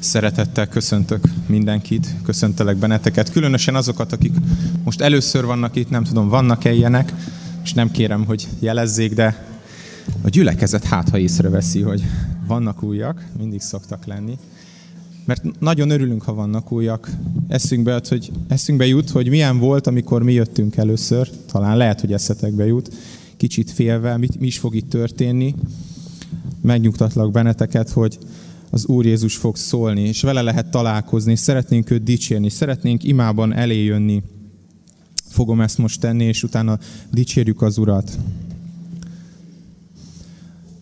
Szeretettel köszöntök mindenkit, köszöntelek benneteket, különösen azokat, akik most először vannak itt, nem tudom, vannak-e ilyenek, és nem kérem, hogy jelezzék, de a gyülekezet hát, ha észreveszi, hogy vannak újak, mindig szoktak lenni. Mert nagyon örülünk, ha vannak újak. Eszünkbe, hogy, eszünkbe jut, hogy milyen volt, amikor mi jöttünk először. Talán lehet, hogy eszetekbe jut. Kicsit félve, mi, mi is fog itt történni. Megnyugtatlak benneteket, hogy az Úr Jézus fog szólni, és vele lehet találkozni, szeretnénk őt dicsérni, szeretnénk imában eléjönni. Fogom ezt most tenni, és utána dicsérjük az Urat.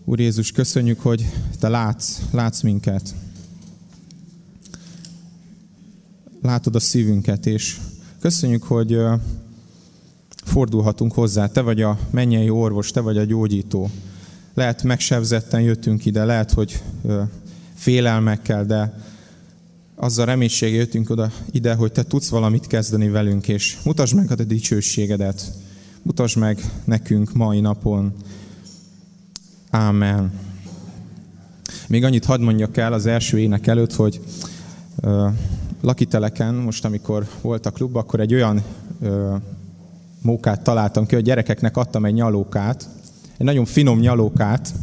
Úr Jézus, köszönjük, hogy Te látsz, látsz minket. Látod a szívünket, és köszönjük, hogy fordulhatunk hozzá. Te vagy a mennyei orvos, Te vagy a gyógyító. Lehet megsebzetten jöttünk ide, lehet, hogy félelmekkel, de azzal reménységgel jöttünk oda, ide, hogy Te tudsz valamit kezdeni velünk, és mutasd meg a Te dicsőségedet. Mutasd meg nekünk mai napon. Ámen. Még annyit hadd mondjak el az első ének előtt, hogy uh, lakiteleken, most amikor volt a klub, akkor egy olyan uh, mókát találtam ki, hogy gyerekeknek adtam egy nyalókát, egy nagyon finom nyalókát,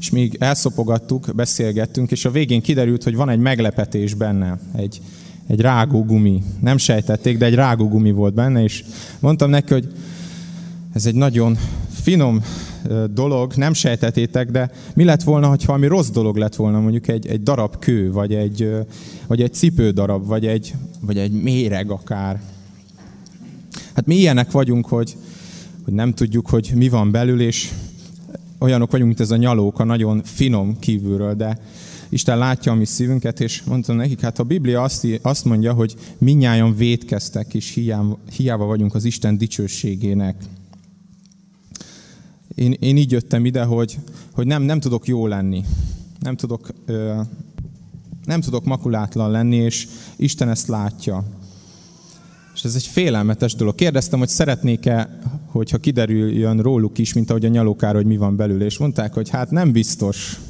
és még elszopogattuk, beszélgettünk, és a végén kiderült, hogy van egy meglepetés benne, egy, egy rágógumi. Nem sejtették, de egy rágógumi volt benne, és mondtam neki, hogy ez egy nagyon finom dolog, nem sejtetétek, de mi lett volna, ha valami rossz dolog lett volna, mondjuk egy, egy darab kő, vagy egy, vagy egy cipődarab, vagy egy, vagy egy méreg akár. Hát mi ilyenek vagyunk, hogy, hogy nem tudjuk, hogy mi van belül, és olyanok vagyunk, mint ez a nyalóka, nagyon finom kívülről, de Isten látja a mi szívünket, és mondtam nekik, hát a Biblia azt, azt mondja, hogy minnyáján védkeztek, és hiába, hiába vagyunk az Isten dicsőségének. Én, én így jöttem ide, hogy, hogy nem, nem tudok jó lenni. Nem tudok, ö, nem tudok makulátlan lenni, és Isten ezt látja. És ez egy félelmetes dolog. Kérdeztem, hogy szeretnék-e, hogyha kiderüljön róluk is, mint ahogy a nyalókára, hogy mi van belül. És mondták, hogy hát nem biztos.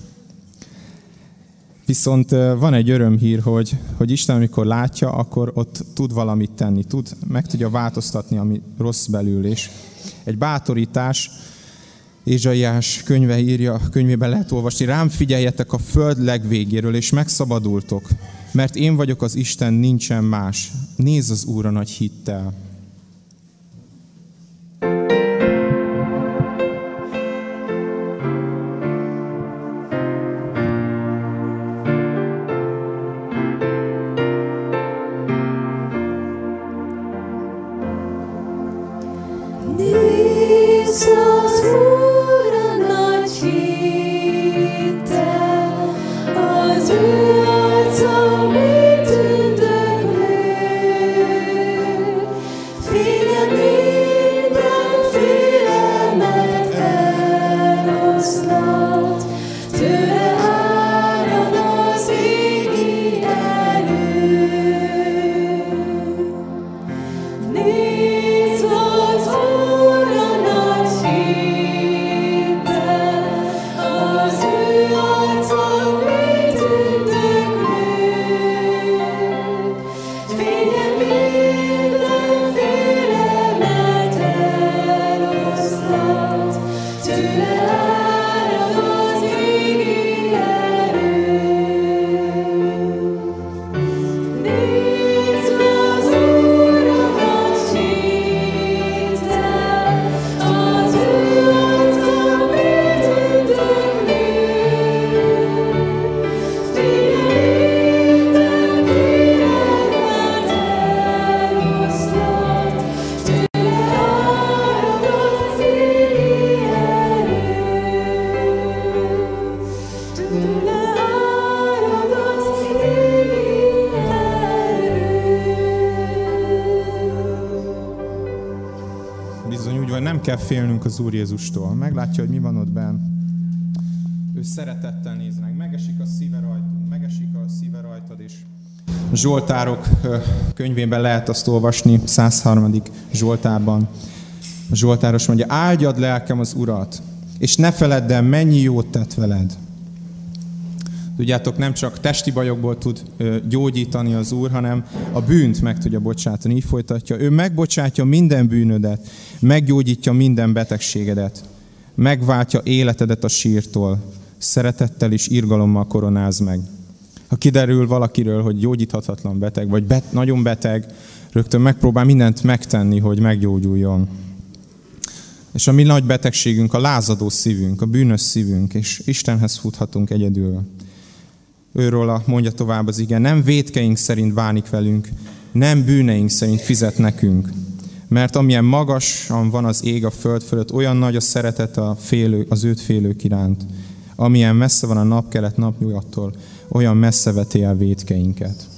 Viszont van egy örömhír, hogy, hogy Isten, amikor látja, akkor ott tud valamit tenni, tud, meg tudja változtatni, ami rossz belül. És egy bátorítás, Ézsaiás könyve írja, könyvében lehet olvasni, rám figyeljetek a föld legvégéről, és megszabadultok, mert én vagyok az Isten, nincsen más. Nézz az Úr a nagy hittel. need. Az Úr Jézustól. Meglátja, hogy mi van ott benn. Ő szeretettel néz meg. Megesik a szíve rajtunk, megesik a szíve rajtad is. Zsoltárok könyvében lehet azt olvasni, 103. Zsoltárban. A Zsoltáros mondja, áldjad lelkem az Urat, és ne feledd el, mennyi jót tett veled. Tudjátok, nem csak testi bajokból tud gyógyítani az Úr, hanem a bűnt meg tudja bocsátani. Így folytatja. Ő megbocsátja minden bűnödet, meggyógyítja minden betegségedet, megváltja életedet a sírtól, szeretettel és irgalommal koronáz meg. Ha kiderül valakiről, hogy gyógyíthatatlan beteg, vagy bet, nagyon beteg, rögtön megpróbál mindent megtenni, hogy meggyógyuljon. És a mi nagy betegségünk a lázadó szívünk, a bűnös szívünk, és Istenhez futhatunk egyedül. Őről mondja tovább az igen, nem védkeink szerint bánik velünk, nem bűneink szerint fizet nekünk. Mert amilyen magasan van az ég a föld fölött, olyan nagy a szeretet a félő, az őt félők iránt. Amilyen messze van a napkelet napnyugattól, olyan messze veti el védkeinket.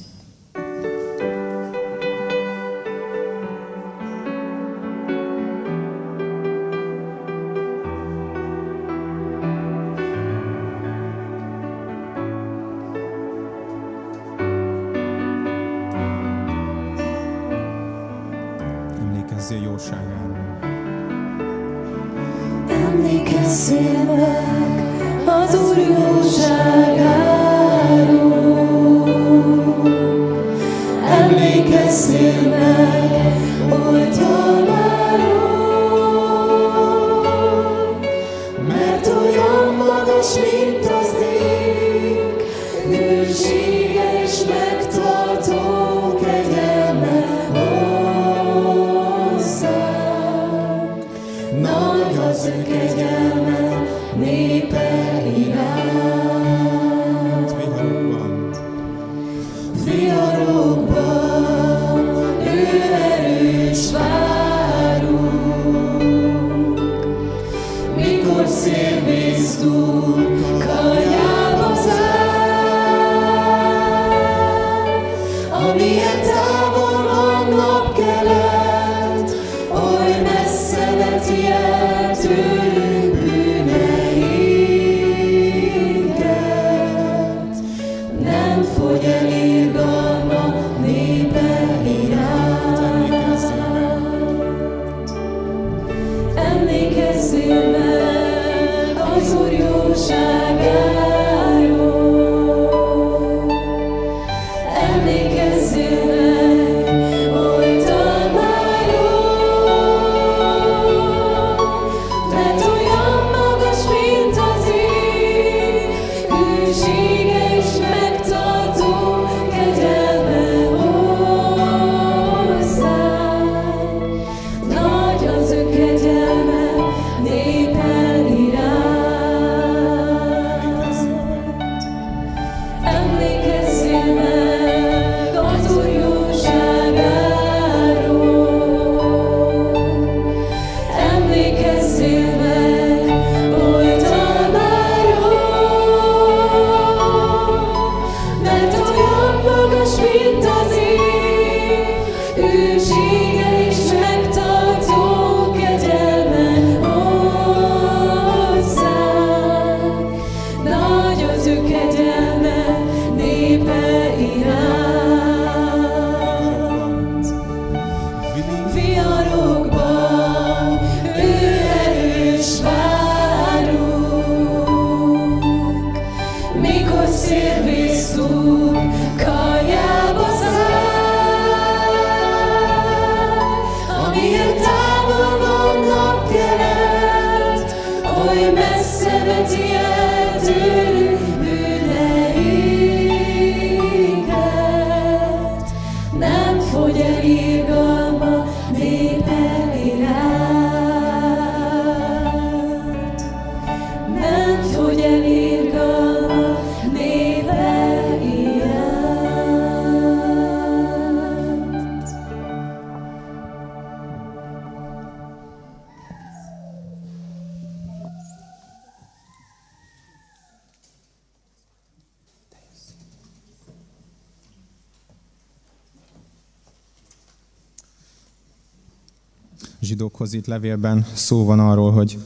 Itt levélben szó van arról, hogy,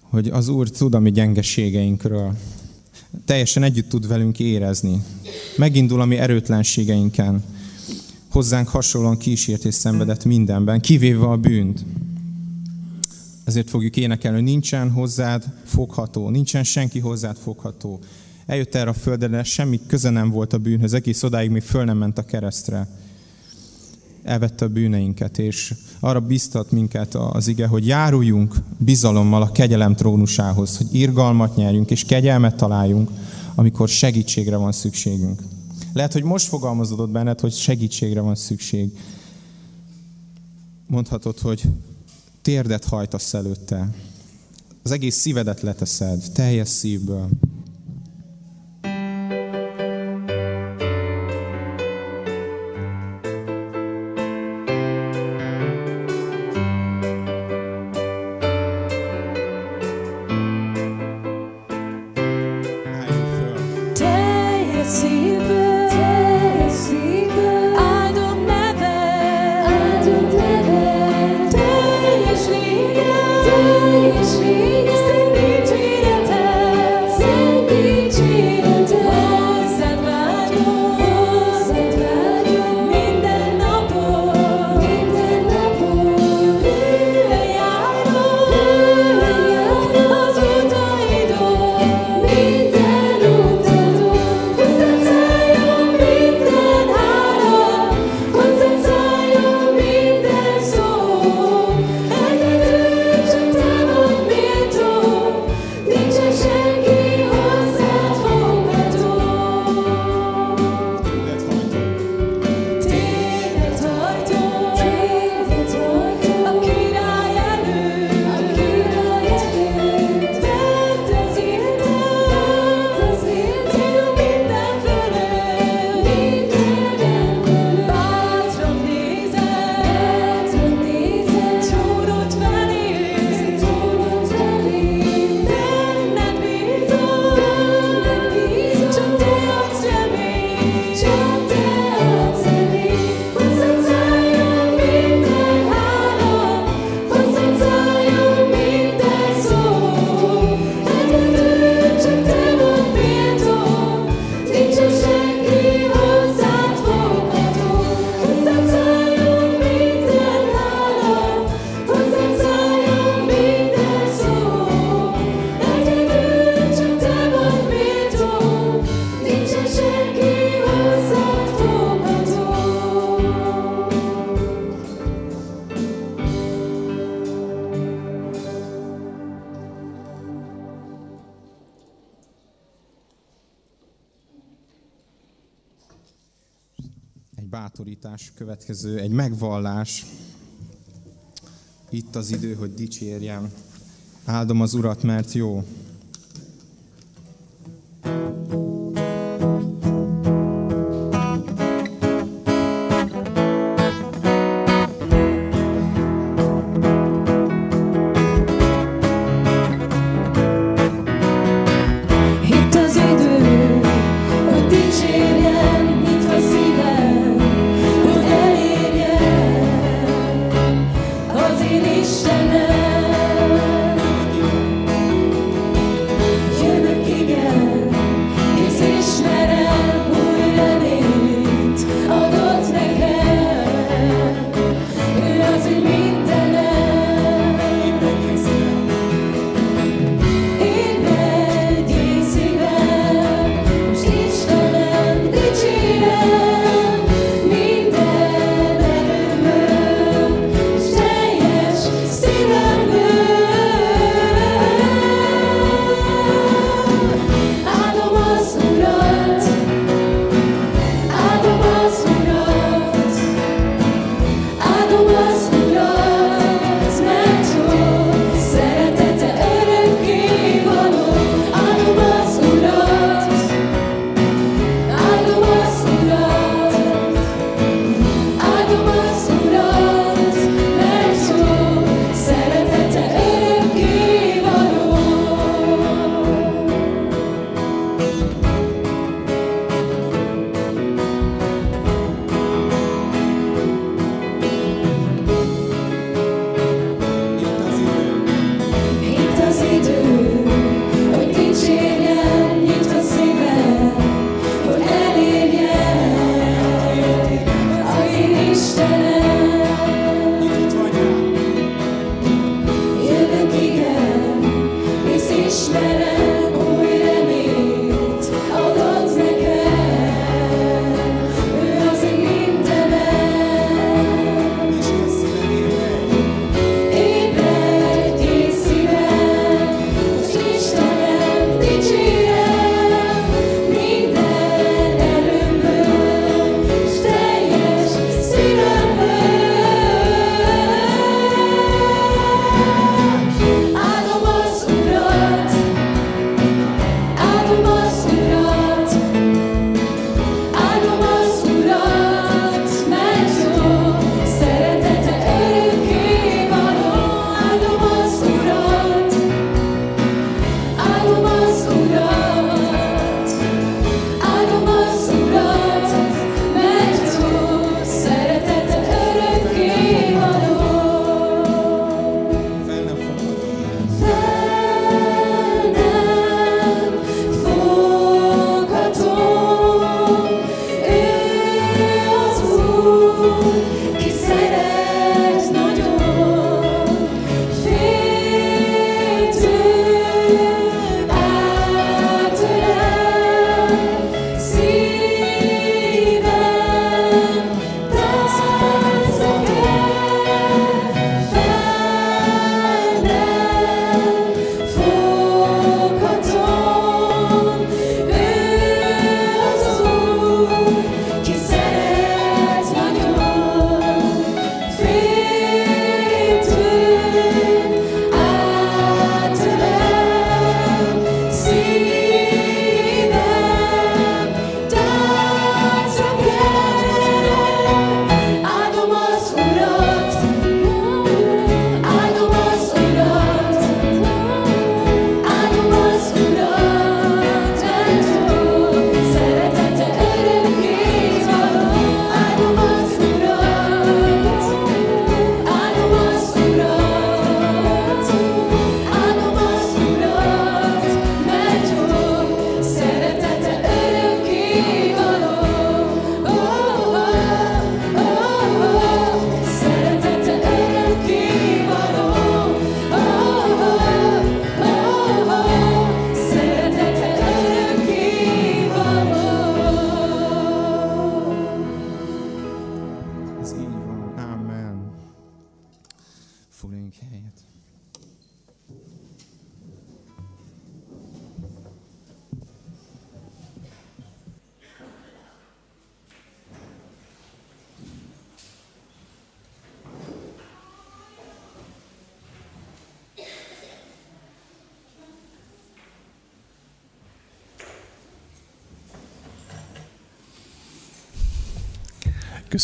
hogy az Úr tud a mi gyengeségeinkről. Teljesen együtt tud velünk érezni. Megindul a mi erőtlenségeinken. Hozzánk hasonlóan kísért és szenvedett mindenben, kivéve a bűnt. Ezért fogjuk énekelni, hogy nincsen hozzád fogható, nincsen senki hozzád fogható. Eljött erre a földre, de semmi köze nem volt a bűnhöz, egész odáig még föl nem ment a keresztre. Elvette a bűneinket, és arra biztat minket az ige, hogy járuljunk bizalommal a kegyelem trónusához, hogy irgalmat nyerjünk és kegyelmet találjunk, amikor segítségre van szükségünk. Lehet, hogy most fogalmazódott benned, hogy segítségre van szükség. Mondhatod, hogy térdet hajtasz előtte. Az egész szívedet leteszed, teljes szívből. Itt az idő, hogy dicsérjem. Áldom az Urat, mert jó.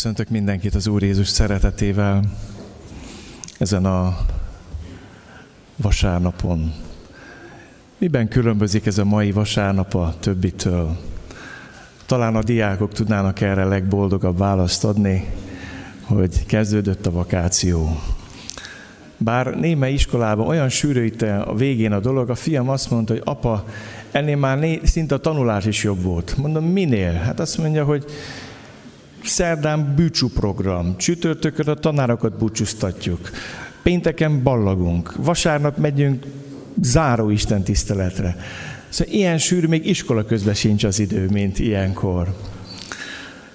Köszöntök mindenkit az Úr Jézus szeretetével ezen a vasárnapon. Miben különbözik ez a mai vasárnap a többitől? Talán a diákok tudnának erre legboldogabb választ adni, hogy kezdődött a vakáció. Bár némely iskolában olyan sűrű itt a végén a dolog, a fiam azt mondta, hogy apa, ennél már né- szinte a tanulás is jobb volt. Mondom, minél? Hát azt mondja, hogy szerdán bűcsú program, csütörtökön a tanárokat búcsúztatjuk, pénteken ballagunk, vasárnap megyünk záró Isten tiszteletre. Szóval ilyen sűrű, még iskola közben sincs az idő, mint ilyenkor.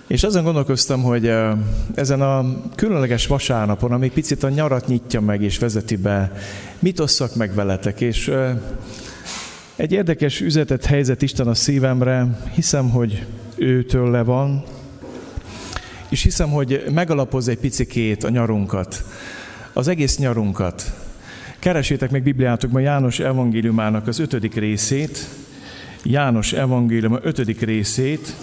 És azon gondolkoztam, hogy ezen a különleges vasárnapon, ami picit a nyarat nyitja meg és vezeti be, mit osszak meg veletek, és egy érdekes üzetet helyzet Isten a szívemre, hiszem, hogy őtől le van, és hiszem, hogy megalapoz egy picikét a nyarunkat, az egész nyarunkat. Keresétek meg Bibliátokban János evangéliumának az ötödik részét, János evangélium ötödik részét,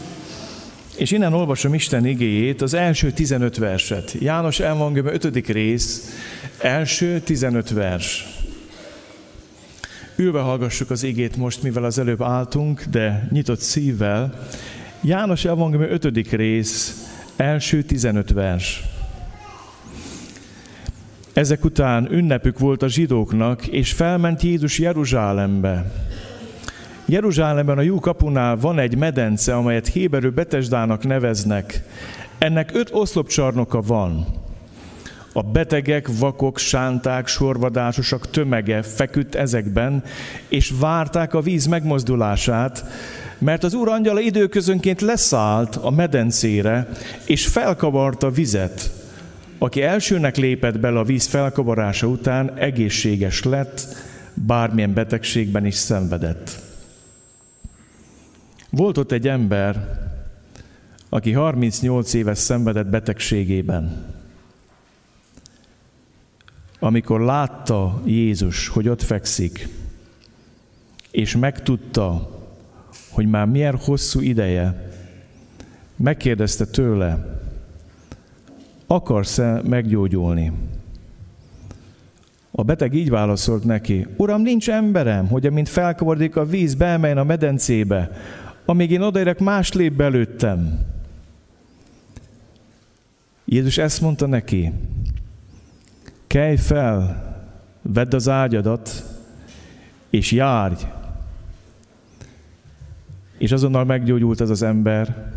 és innen olvasom Isten igéjét, az első 15 verset. János evangélium ötödik rész, első 15 vers. Ülve hallgassuk az igét most, mivel az előbb álltunk, de nyitott szívvel. János evangélium ötödik rész, első 15 vers. Ezek után ünnepük volt a zsidóknak, és felment Jézus Jeruzsálembe. Jeruzsálemben a Jú kapunál van egy medence, amelyet Héberő Betesdának neveznek. Ennek öt oszlopcsarnoka van. A betegek, vakok, sánták, sorvadásosak tömege feküdt ezekben, és várták a víz megmozdulását, mert az Úr angyala időközönként leszállt a medencére, és felkavarta vizet. Aki elsőnek lépett bele a víz felkavarása után, egészséges lett, bármilyen betegségben is szenvedett. Volt ott egy ember, aki 38 éves szenvedett betegségében. Amikor látta Jézus, hogy ott fekszik, és megtudta, hogy már milyen hosszú ideje, megkérdezte tőle, akarsz-e meggyógyulni? A beteg így válaszolt neki, Uram, nincs emberem, hogy amint felkavarodik a víz, beemeljen a medencébe, amíg én odaérek, más lép belőttem. Jézus ezt mondta neki, kelj fel, vedd az ágyadat, és járj. És azonnal meggyógyult ez az ember,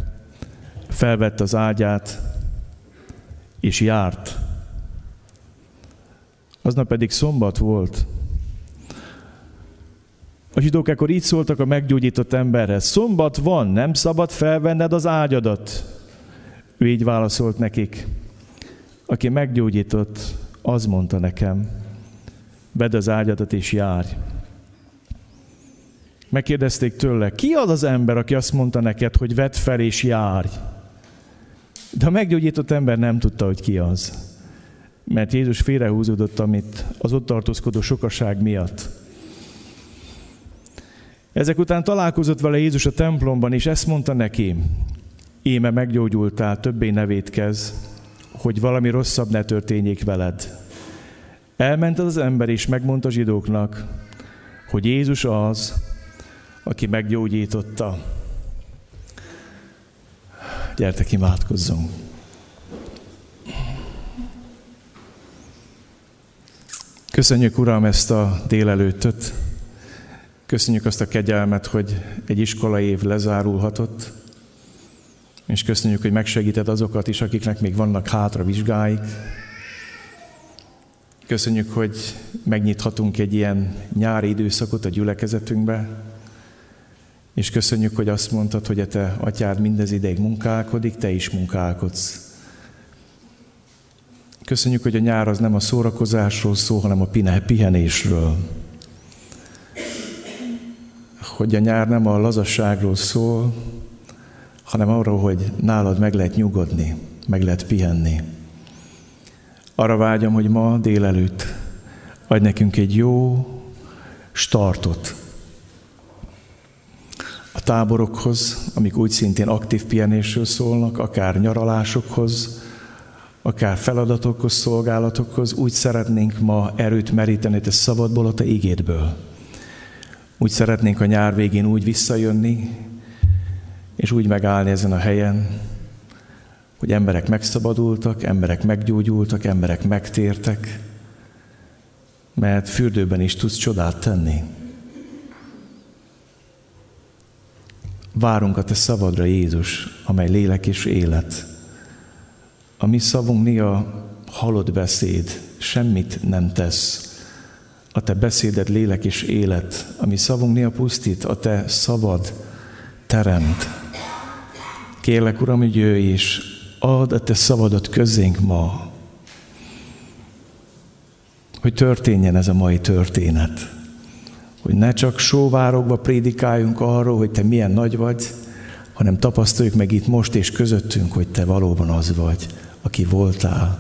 felvette az ágyát, és járt. Aznap pedig szombat volt. A zsidók ekkor így szóltak a meggyógyított emberhez. Szombat van, nem szabad felvenned az ágyadat. Ő így válaszolt nekik. Aki meggyógyított, az mondta nekem, vedd az ágyadat és járj. Megkérdezték tőle, ki az az ember, aki azt mondta neked, hogy vedd fel és járj? De a meggyógyított ember nem tudta, hogy ki az. Mert Jézus félrehúzódott, amit az ott tartózkodó sokaság miatt. Ezek után találkozott vele Jézus a templomban, és ezt mondta neki, éme meggyógyultál, többé ne védkezz, hogy valami rosszabb ne történjék veled. Elment az ember, és megmondta a zsidóknak, hogy Jézus az, aki meggyógyította. Gyertek, imádkozzunk! Köszönjük, Uram, ezt a délelőttöt. Köszönjük azt a kegyelmet, hogy egy iskolai év lezárulhatott, és köszönjük, hogy megsegíted azokat is, akiknek még vannak hátra vizsgáik. Köszönjük, hogy megnyithatunk egy ilyen nyári időszakot a gyülekezetünkbe, és köszönjük, hogy azt mondtad, hogy a te atyád mindez ideig munkálkodik, te is munkálkodsz. Köszönjük, hogy a nyár az nem a szórakozásról szól, hanem a pihenésről hogy a nyár nem a lazasságról szól, hanem arról, hogy nálad meg lehet nyugodni, meg lehet pihenni. Arra vágyom, hogy ma délelőtt adj nekünk egy jó startot. Táborokhoz, amik úgy szintén aktív pihenésről szólnak, akár nyaralásokhoz, akár feladatokhoz, szolgálatokhoz, úgy szeretnénk ma erőt meríteni te szabadból, a te ígédből. Úgy szeretnénk a nyár végén úgy visszajönni, és úgy megállni ezen a helyen, hogy emberek megszabadultak, emberek meggyógyultak, emberek megtértek, mert fürdőben is tudsz csodát tenni. Várunk a Te szavadra, Jézus, amely lélek és élet. A mi szavunk néha halott beszéd, semmit nem tesz. A Te beszéded lélek és élet. A mi szavunk néha pusztít, a Te szavad teremt. Kérlek, Uram, hogy jöjj és add a Te szavadat közénk ma, hogy történjen ez a mai történet. Hogy ne csak sóvárokba prédikáljunk arról, hogy Te milyen nagy vagy, hanem tapasztaljuk meg itt most és közöttünk, hogy Te valóban az vagy, aki voltál,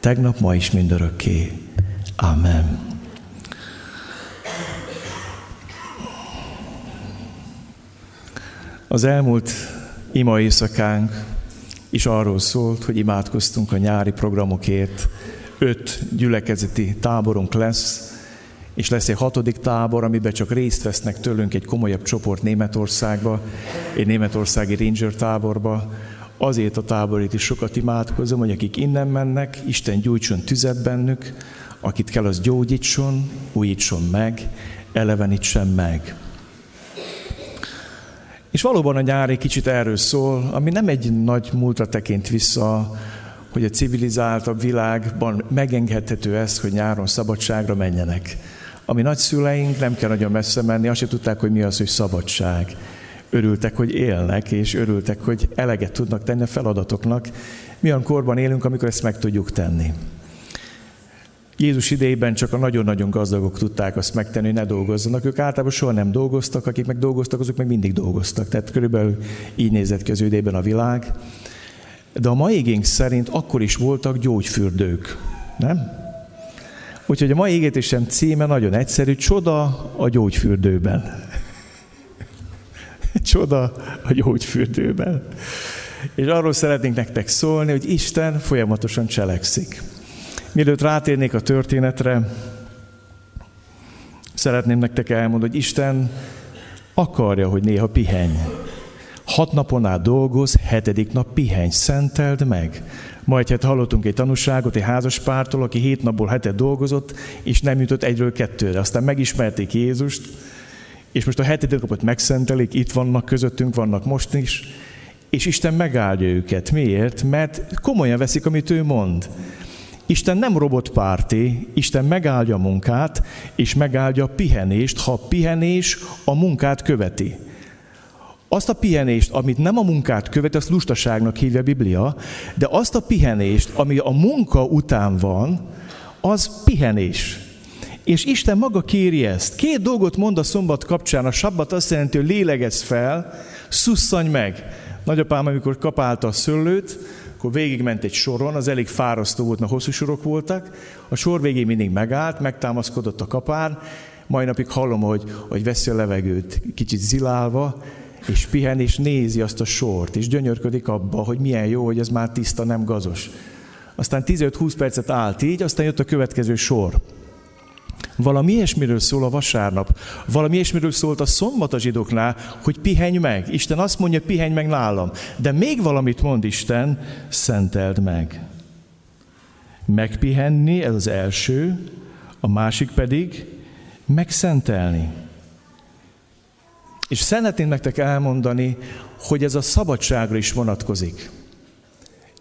tegnap, ma is mindörökké. Amen. Az elmúlt ima éjszakánk is arról szólt, hogy imádkoztunk a nyári programokért. Öt gyülekezeti táborunk lesz, és lesz egy hatodik tábor, amiben csak részt vesznek tőlünk egy komolyabb csoport Németországba, egy németországi ranger táborba. Azért a táborét is sokat imádkozom, hogy akik innen mennek, Isten gyújtson tüzet bennük, akit kell, az gyógyítson, újítson meg, elevenítsen meg. És valóban a nyár egy kicsit erről szól, ami nem egy nagy múltra tekint vissza, hogy a civilizáltabb világban megengedhető ez, hogy nyáron szabadságra menjenek. Ami nagyszüleink nem kell nagyon messze menni, azt se tudták, hogy mi az, hogy szabadság. Örültek, hogy élnek, és örültek, hogy eleget tudnak tenni a feladatoknak. Mi olyan korban élünk, amikor ezt meg tudjuk tenni. Jézus idejében csak a nagyon-nagyon gazdagok tudták azt megtenni, hogy ne dolgozzanak. Ők általában soha nem dolgoztak, akik meg dolgoztak, azok meg mindig dolgoztak. Tehát körülbelül így nézett ki az idejében a világ. De a mai igénk szerint akkor is voltak gyógyfürdők. Nem? Úgyhogy a mai égétésem címe nagyon egyszerű, Csoda a gyógyfürdőben. Csoda a gyógyfürdőben. És arról szeretnénk nektek szólni, hogy Isten folyamatosan cselekszik. Mielőtt rátérnék a történetre, szeretném nektek elmondani, hogy Isten akarja, hogy néha pihenj. Hat napon át dolgoz, hetedik nap pihenj, szenteld meg. Majd hát hallottunk egy tanúságot egy házaspártól, aki hét napból hetet dolgozott, és nem jutott egyről kettőre. Aztán megismerték Jézust, és most a hetedik napot megszentelik, itt vannak, közöttünk vannak most is, és Isten megáldja őket. Miért? Mert komolyan veszik, amit ő mond. Isten nem robotpárti, Isten megáldja a munkát, és megáldja a pihenést, ha a pihenés a munkát követi. Azt a pihenést, amit nem a munkát követ, azt lustaságnak hívja a Biblia, de azt a pihenést, ami a munka után van, az pihenés. És Isten maga kéri ezt. Két dolgot mond a szombat kapcsán. A sabbat azt jelenti, hogy lélegezz fel, szusszanj meg. Nagyapám, amikor kapálta a szőlőt, akkor végigment egy soron, az elég fárasztó volt, mert hosszú sorok voltak. A sor végén mindig megállt, megtámaszkodott a kapár, mai napig hallom, hogy, hogy veszi a levegőt, kicsit zilálva, és pihen, és nézi azt a sort, és gyönyörködik abba, hogy milyen jó, hogy ez már tiszta, nem gazos. Aztán 15-20 percet állt így, aztán jött a következő sor. Valami ilyesmiről szól a vasárnap. Valami ilyesmiről szólt a szombat a zsidóknál, hogy pihenj meg. Isten azt mondja, pihenj meg nálam. De még valamit mond Isten, szenteld meg. Megpihenni, ez az első, a másik pedig megszentelni. És szeretném nektek elmondani, hogy ez a szabadságra is vonatkozik.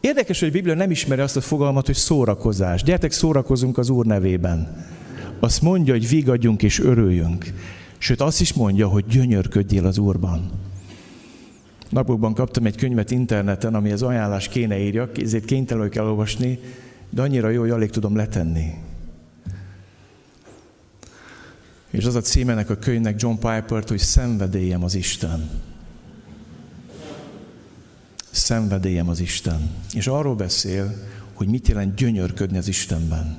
Érdekes, hogy a Biblia nem ismeri azt a fogalmat, hogy szórakozás. Gyertek, szórakozunk az Úr nevében. Azt mondja, hogy vigadjunk és örüljünk. Sőt, azt is mondja, hogy gyönyörködjél az Úrban. Napokban kaptam egy könyvet interneten, ami az ajánlás kéne írjak, ezért kénytelen kell olvasni, de annyira jó, hogy alig tudom letenni. És az a címenek a könyvnek John Piper-t, hogy szenvedélyem az Isten. Szenvedélyem az Isten. És arról beszél, hogy mit jelent gyönyörködni az Istenben.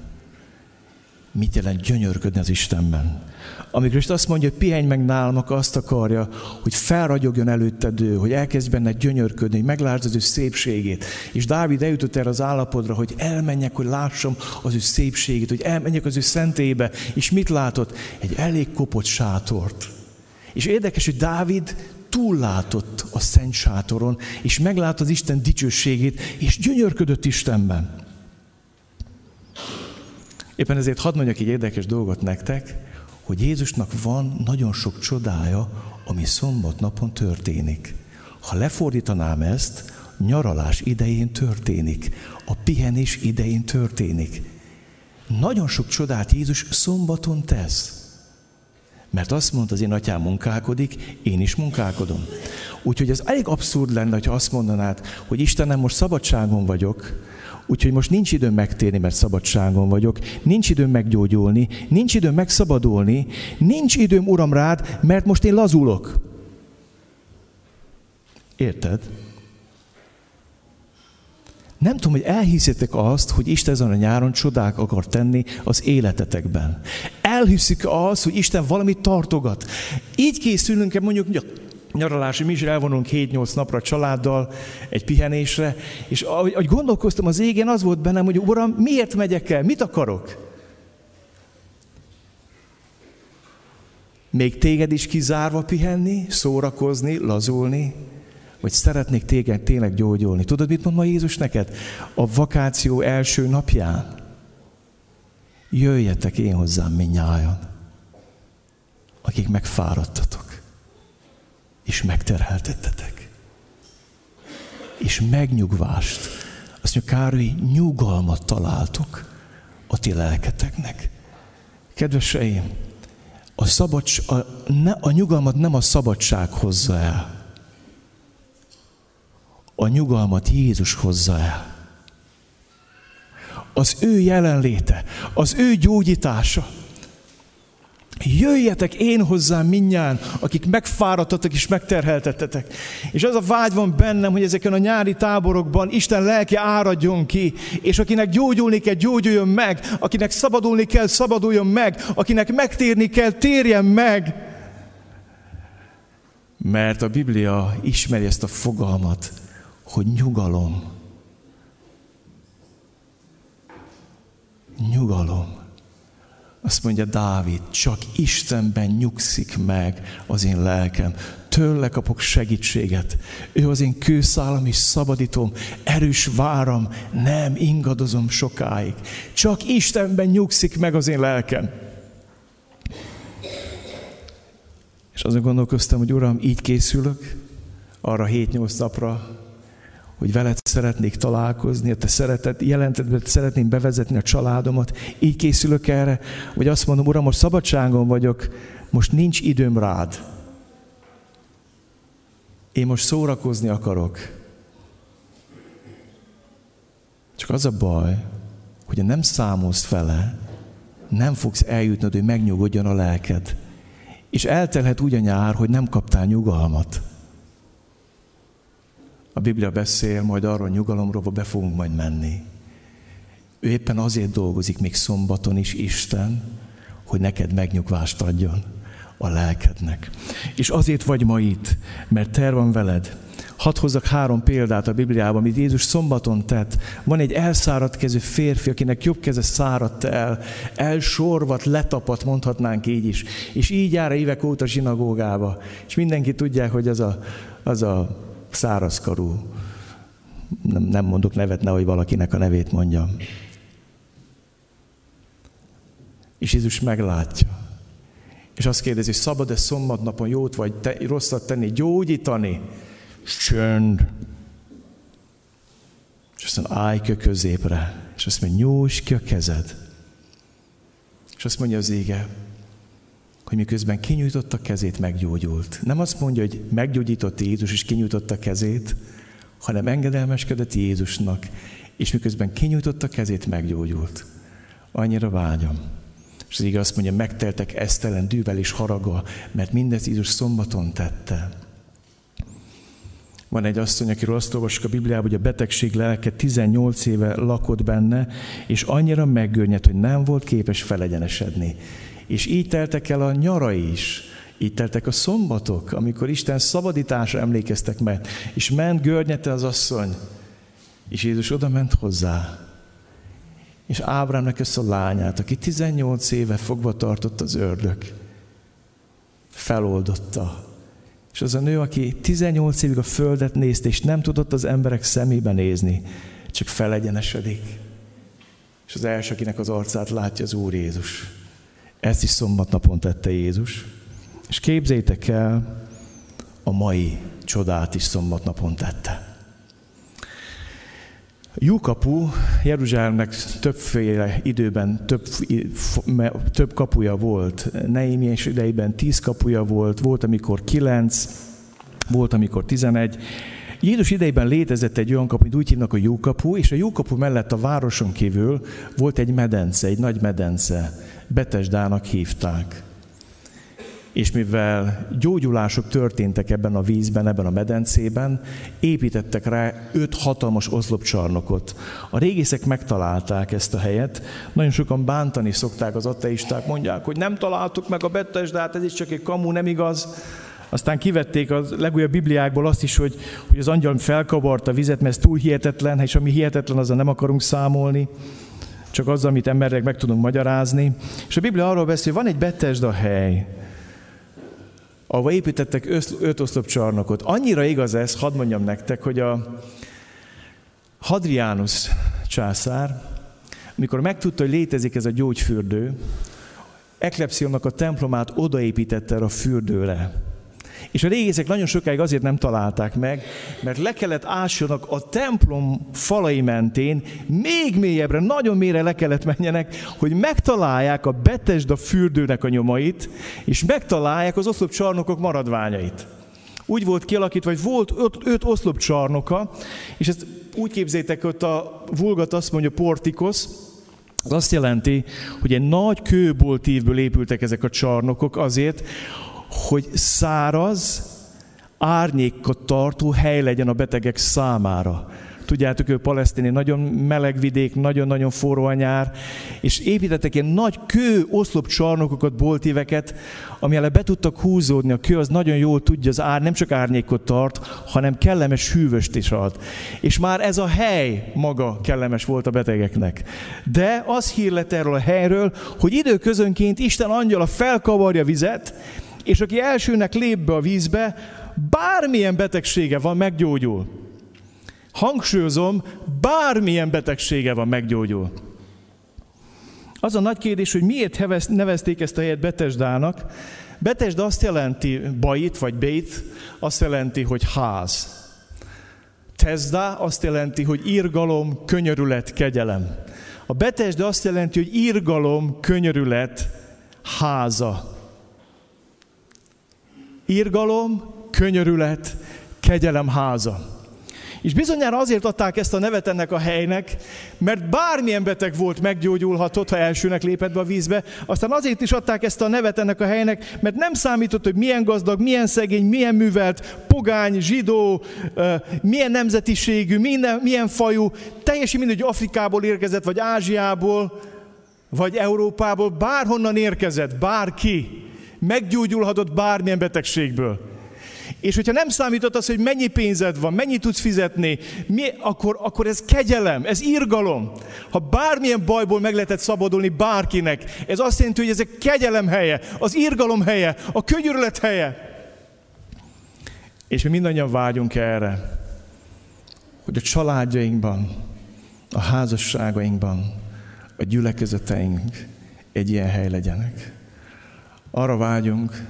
mit jelent gyönyörködni az Istenben. Amikor is azt mondja, hogy pihenj meg nálam, akkor azt akarja, hogy felragyogjon előtted ő, hogy elkezd benne gyönyörködni, hogy meglásd az ő szépségét. És Dávid eljutott erre az állapodra, hogy elmenjek, hogy lássam az ő szépségét, hogy elmenjek az ő szentébe, és mit látott? Egy elég kopott sátort. És érdekes, hogy Dávid túllátott a szent sátoron, és meglátta az Isten dicsőségét, és gyönyörködött Istenben. Éppen ezért hadd mondjak egy érdekes dolgot nektek, hogy Jézusnak van nagyon sok csodája, ami szombat napon történik. Ha lefordítanám ezt, nyaralás idején történik, a pihenés idején történik. Nagyon sok csodát Jézus szombaton tesz. Mert azt mondta, az én atyám munkálkodik, én is munkálkodom. Úgyhogy ez elég abszurd lenne, ha azt mondanád, hogy Istenem, most szabadságon vagyok, úgyhogy most nincs időm megtérni, mert szabadságon vagyok, nincs időm meggyógyulni, nincs időm megszabadulni, nincs időm, Uram, rád, mert most én lazulok. Érted? Nem tudom, hogy elhiszitek azt, hogy Isten ezen a nyáron csodák akar tenni az életetekben. Elhiszik azt, hogy Isten valamit tartogat. Így készülünk-e mondjuk nyaralási, mi is elvonulunk 7-8 napra a családdal, egy pihenésre, és ahogy, ahogy gondolkoztam az égen, az volt bennem, hogy Uram, miért megyek el, mit akarok? Még téged is kizárva pihenni, szórakozni, lazulni, vagy szeretnék téged tényleg gyógyulni. Tudod, mit mond ma Jézus neked? A vakáció első napján. Jöjjetek én hozzám minnyájan, akik megfáradtatok, és megterheltettetek. És megnyugvást, azt mondja, Károly, nyugalmat találtok a ti lelketeknek. Kedveseim, a, szabads, a, ne, a nyugalmat nem a szabadság hozza el, a nyugalmat Jézus hozza el. Az ő jelenléte, az ő gyógyítása. Jöjjetek én hozzám minnyán, akik megfáradtatok és megterheltettetek. És az a vágy van bennem, hogy ezeken a nyári táborokban Isten lelke áradjon ki, és akinek gyógyulni kell, gyógyuljon meg, akinek szabadulni kell, szabaduljon meg, akinek megtérni kell, térjen meg. Mert a Biblia ismeri ezt a fogalmat, hogy nyugalom. Nyugalom. Azt mondja Dávid, csak Istenben nyugszik meg az én lelkem. Tőle kapok segítséget. Ő az én kőszálam és szabadítom, erős váram, nem ingadozom sokáig. Csak Istenben nyugszik meg az én lelkem. És azon gondolkoztam, hogy Uram, így készülök arra 7-8 napra, hogy veled szeretnék találkozni, a te szeretet, jelentedbe szeretném bevezetni a családomat. Így készülök erre, hogy azt mondom, Uram, most szabadságon vagyok, most nincs időm rád. Én most szórakozni akarok. Csak az a baj, hogy nem számolsz vele, nem fogsz eljutnod, hogy megnyugodjon a lelked. És eltelhet úgy a nyár, hogy nem kaptál nyugalmat. A Biblia beszél majd arról a nyugalomról, be fogunk majd menni. Ő éppen azért dolgozik még szombaton is Isten, hogy neked megnyugvást adjon a lelkednek. És azért vagy ma itt, mert ter van veled. Hadd hozzak három példát a Bibliában, amit Jézus szombaton tett. Van egy elszáradt kezű férfi, akinek jobb keze száradt el, elsorvat, letapadt, mondhatnánk így is. És így jár évek óta zsinagógába. És mindenki tudják, hogy az a, az a szárazkarú, nem, nem mondok nevet, nehogy valakinek a nevét mondjam. És Jézus meglátja. És azt kérdezi, szabad-e szombatnapon jót vagy te, rosszat tenni, gyógyítani? Csönd. És azt mondja, állj a középre. És azt mondja, nyújts ki a kezed. És azt mondja az ége, hogy miközben kinyújtotta kezét, meggyógyult. Nem azt mondja, hogy meggyógyított Jézus, és kinyújtotta kezét, hanem engedelmeskedett Jézusnak, és miközben kinyújtotta kezét, meggyógyult. Annyira vágyom. És az igaz azt mondja, megteltek esztelen dűvel és haraggal, mert mindez Jézus szombaton tette. Van egy asszony, akiről azt olvasok a Bibliában, hogy a betegség lelke 18 éve lakott benne, és annyira meggörnyedt, hogy nem volt képes felegyenesedni. És így teltek el a nyarai is. Így teltek a szombatok, amikor Isten szabadításra emlékeztek meg, és ment görnyete az asszony, és Jézus oda ment hozzá, és Ábrámnak ezt a lányát, aki 18 éve fogva tartott az ördög, feloldotta. És az a nő, aki 18 évig a földet nézte, és nem tudott az emberek szemébe nézni, csak felegyenesedik. És az első, akinek az arcát látja az Úr Jézus. Ezt is szombatnapon tette Jézus. És képzétek el, a mai csodát is szombatnapon tette. Jókapu Jeruzsálemnek többféle időben több, több kapuja volt. Neémiás idejében tíz kapuja volt, volt amikor kilenc, volt amikor tizenegy. Jézus idejében létezett egy olyan kapu, amit úgy hívnak a Jókapu, és a Jókapu mellett a városon kívül volt egy medence, egy nagy medence. Betesdának hívták és mivel gyógyulások történtek ebben a vízben, ebben a medencében, építettek rá öt hatalmas oszlopcsarnokot. A régészek megtalálták ezt a helyet, nagyon sokan bántani szokták az ateisták, mondják, hogy nem találtuk meg a Betesdát, ez is csak egy kamu, nem igaz. Aztán kivették a legújabb Bibliákból azt is, hogy, hogy az angyal felkavart a vizet, mert ez túl hihetetlen, és ami hihetetlen, azzal nem akarunk számolni csak az, amit emberek meg tudunk magyarázni. És a Biblia arról beszél, van egy Betesda hely, ahova építettek öt oszlopcsarnokot. Annyira igaz ez, hadd mondjam nektek, hogy a Hadrianus császár, amikor megtudta, hogy létezik ez a gyógyfürdő, Eklepszionnak a templomát odaépítette a fürdőre. És a régészek nagyon sokáig azért nem találták meg, mert le kellett ássanak a templom falai mentén, még mélyebbre, nagyon mélyre le kellett menjenek, hogy megtalálják a Betesda fürdőnek a nyomait, és megtalálják az oszlopcsarnokok maradványait. Úgy volt kialakítva, hogy volt öt, öt oszlopcsarnoka, és ezt úgy képzétek, hogy a vulgat azt mondja portikosz, az azt jelenti, hogy egy nagy kőboltívből épültek ezek a csarnokok azért, hogy száraz, árnyékot tartó hely legyen a betegek számára. Tudjátok, ő palesztini, nagyon meleg vidék, nagyon-nagyon forró a nyár, és építettek ilyen nagy kő oszlopcsarnokokat, boltíveket, ami alá be tudtak húzódni. A kő az nagyon jól tudja, az ár nem csak árnyékot tart, hanem kellemes hűvöst is ad. És már ez a hely maga kellemes volt a betegeknek. De az hír lett erről a helyről, hogy időközönként Isten angyala felkavarja vizet, és aki elsőnek lép be a vízbe, bármilyen betegsége van, meggyógyul. Hangsúlyozom, bármilyen betegsége van, meggyógyul. Az a nagy kérdés, hogy miért nevezték ezt a helyet Betesdának. Betesda azt jelenti bait, vagy bét, azt jelenti, hogy ház. Tezda azt jelenti, hogy írgalom, könyörület, kegyelem. A Betesda azt jelenti, hogy írgalom, könyörület, háza. Irgalom, könyörület, kegyelem háza. És bizonyára azért adták ezt a nevet ennek a helynek, mert bármilyen beteg volt, meggyógyulhatott, ha elsőnek lépett be a vízbe. Aztán azért is adták ezt a nevet ennek a helynek, mert nem számított, hogy milyen gazdag, milyen szegény, milyen művelt, pogány, zsidó, milyen nemzetiségű, milyen, milyen fajú, teljesen mindegy, hogy Afrikából érkezett, vagy Ázsiából, vagy Európából, bárhonnan érkezett, bárki meggyógyulhatott bármilyen betegségből. És hogyha nem számított az, hogy mennyi pénzed van, mennyit tudsz fizetni, mi, akkor, akkor ez kegyelem, ez irgalom. Ha bármilyen bajból meg lehetett szabadulni bárkinek, ez azt jelenti, hogy ez egy kegyelem helye, az irgalom helye, a könyörület helye. És mi mindannyian vágyunk erre, hogy a családjainkban, a házasságainkban, a gyülekezeteink egy ilyen hely legyenek. Arra vágyunk,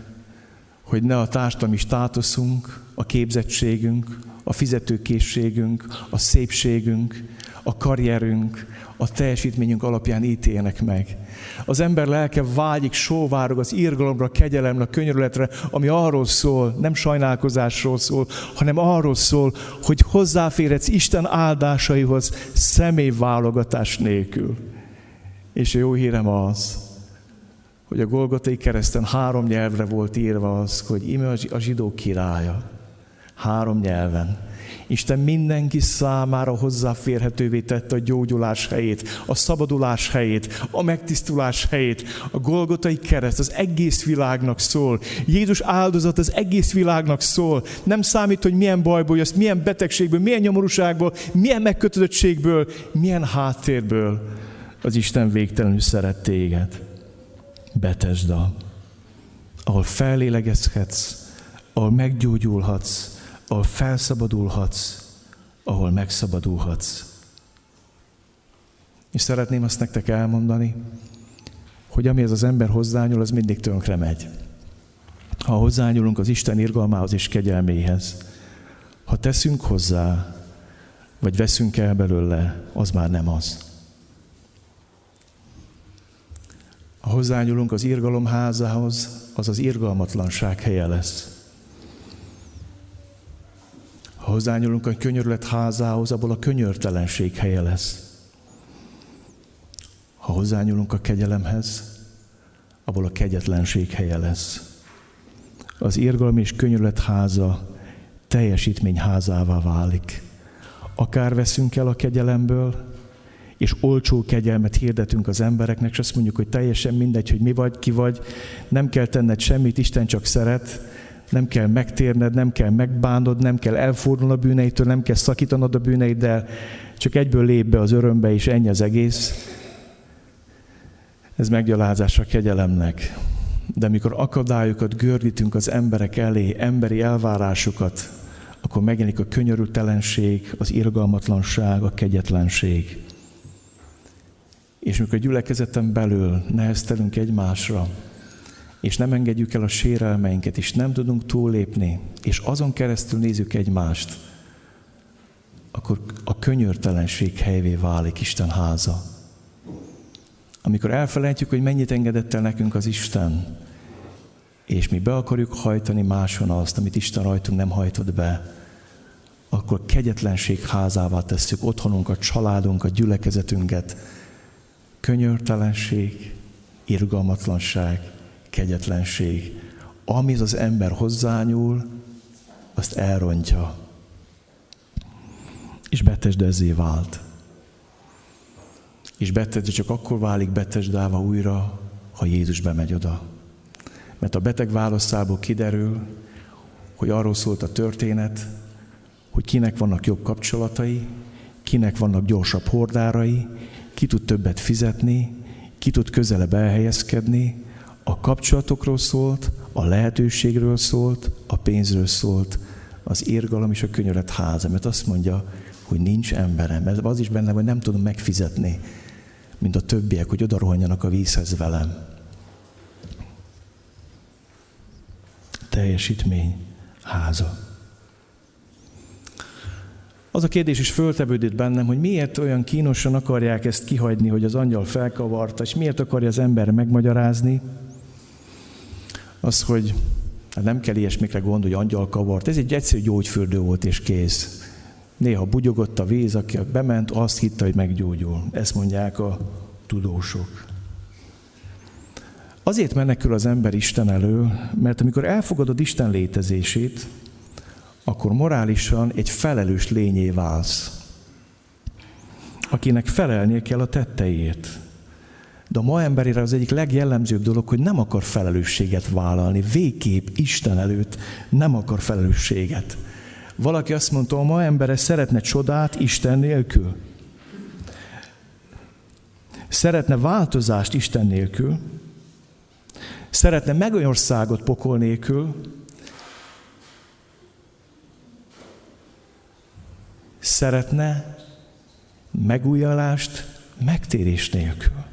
hogy ne a társadalmi státuszunk, a képzettségünk, a fizetőkészségünk, a szépségünk, a karrierünk, a teljesítményünk alapján ítélnek meg. Az ember lelke vágyik, sóvárog az írgalomra, kegyelemre, könyörületre, ami arról szól, nem sajnálkozásról szól, hanem arról szól, hogy hozzáférhetsz Isten áldásaihoz személyválogatás nélkül. És a jó hírem az, hogy a Golgotai kereszten három nyelvre volt írva az, hogy ime a zsidó királya. Három nyelven. Isten mindenki számára hozzáférhetővé tette a gyógyulás helyét, a szabadulás helyét, a megtisztulás helyét. A Golgotai kereszt az egész világnak szól. Jézus áldozat az egész világnak szól. Nem számít, hogy milyen bajból jössz, milyen betegségből, milyen nyomorúságból, milyen megkötözöttségből, milyen háttérből. Az Isten végtelenül szeret téged. Betesda, ahol fellélegezhetsz, ahol meggyógyulhatsz, ahol felszabadulhatsz, ahol megszabadulhatsz. És szeretném azt nektek elmondani, hogy ami ez az ember hozzányúl, az mindig tönkre megy. Ha hozzányúlunk az Isten irgalmához és kegyelméhez, ha teszünk hozzá, vagy veszünk el belőle, az már nem az. Ha hozzányúlunk az irgalom házához, az az irgalmatlanság helye lesz. Ha hozzányúlunk a könyörület házához, abból a könyörtelenség helye lesz. Ha hozzányúlunk a kegyelemhez, abból a kegyetlenség helye lesz. Az irgalom és könyörület háza teljesítmény házává válik. Akár veszünk el a kegyelemből, és olcsó kegyelmet hirdetünk az embereknek, és azt mondjuk, hogy teljesen mindegy, hogy mi vagy, ki vagy, nem kell tenned semmit, Isten csak szeret, nem kell megtérned, nem kell megbánod, nem kell elfordulni a bűneitől, nem kell szakítanod a bűneiddel, csak egyből lép be az örömbe, és ennyi az egész. Ez meggyalázás a kegyelemnek. De amikor akadályokat gördítünk az emberek elé, emberi elvárásokat, akkor megjelenik a könyörültelenség, az irgalmatlanság, a kegyetlenség. És mikor gyülekezeten belül neheztelünk egymásra, és nem engedjük el a sérelmeinket, és nem tudunk túllépni, és azon keresztül nézzük egymást, akkor a könyörtelenség helyvé válik Isten háza. Amikor elfelejtjük, hogy mennyit engedett el nekünk az Isten, és mi be akarjuk hajtani máson azt, amit Isten rajtunk nem hajtott be, akkor kegyetlenség házává tesszük otthonunkat, családunkat, gyülekezetünket, könyörtelenség, irgalmatlanság, kegyetlenség. Ami az ember hozzányúl, azt elrontja. És betesdezé vált. És betesde csak akkor válik betesdáva újra, ha Jézus bemegy oda. Mert a beteg válaszából kiderül, hogy arról szólt a történet, hogy kinek vannak jobb kapcsolatai, kinek vannak gyorsabb hordárai, ki tud többet fizetni, ki tud közelebb elhelyezkedni, a kapcsolatokról szólt, a lehetőségről szólt, a pénzről szólt, az érgalom és a könyörött háza, mert azt mondja, hogy nincs emberem, mert az is benne, hogy nem tudom megfizetni, mint a többiek, hogy oda rohanjanak a vízhez velem. Teljesítmény háza. Az a kérdés is föltevődött bennem, hogy miért olyan kínosan akarják ezt kihagyni, hogy az angyal felkavarta, és miért akarja az ember megmagyarázni, az, hogy hát nem kell ilyesmikre gondolni, hogy angyal kavart. Ez egy egyszerű gyógyfürdő volt, és kész. Néha bugyogott a víz, aki bement, azt hitte, hogy meggyógyul. Ezt mondják a tudósok. Azért menekül az ember Isten elől, mert amikor elfogadod Isten létezését, akkor morálisan egy felelős lényé válsz, akinek felelnie kell a tetteiért. De a ma emberére az egyik legjellemzőbb dolog, hogy nem akar felelősséget vállalni. Végképp Isten előtt nem akar felelősséget. Valaki azt mondta, a ma embere szeretne csodát Isten nélkül. Szeretne változást Isten nélkül. Szeretne megországot pokol nélkül. Szeretne megújulást megtérés nélkül.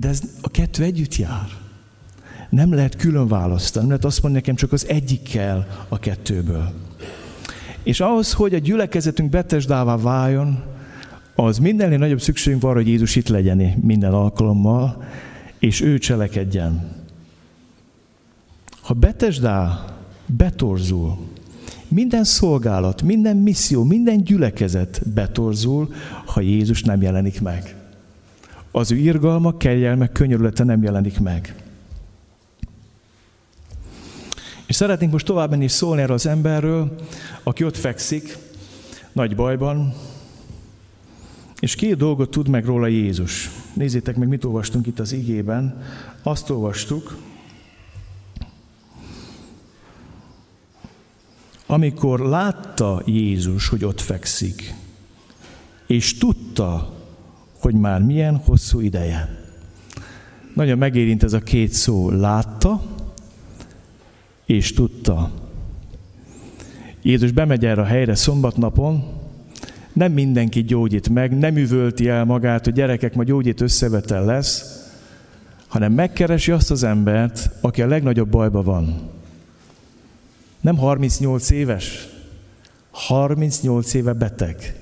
De ez a kettő együtt jár. Nem lehet külön választani, lehet azt mondani nekem csak az egyik kell a kettőből. És ahhoz, hogy a gyülekezetünk betesdává váljon, az mindennél nagyobb szükségünk van, hogy Jézus itt legyen minden alkalommal, és ő cselekedjen. Ha betesdá betorzul, minden szolgálat, minden misszió, minden gyülekezet betorzul, ha Jézus nem jelenik meg az ő irgalma, kegyelme, könyörülete nem jelenik meg. És szeretnénk most tovább menni szólni erről az emberről, aki ott fekszik, nagy bajban, és két dolgot tud meg róla Jézus. Nézzétek meg, mit olvastunk itt az igében. Azt olvastuk, amikor látta Jézus, hogy ott fekszik, és tudta, hogy már milyen hosszú ideje. Nagyon megérint ez a két szó, látta és tudta. Jézus bemegy erre a helyre szombatnapon, nem mindenki gyógyít meg, nem üvölti el magát, hogy gyerekek, ma gyógyít összevetel lesz, hanem megkeresi azt az embert, aki a legnagyobb bajban van. Nem 38 éves, 38 éve beteg.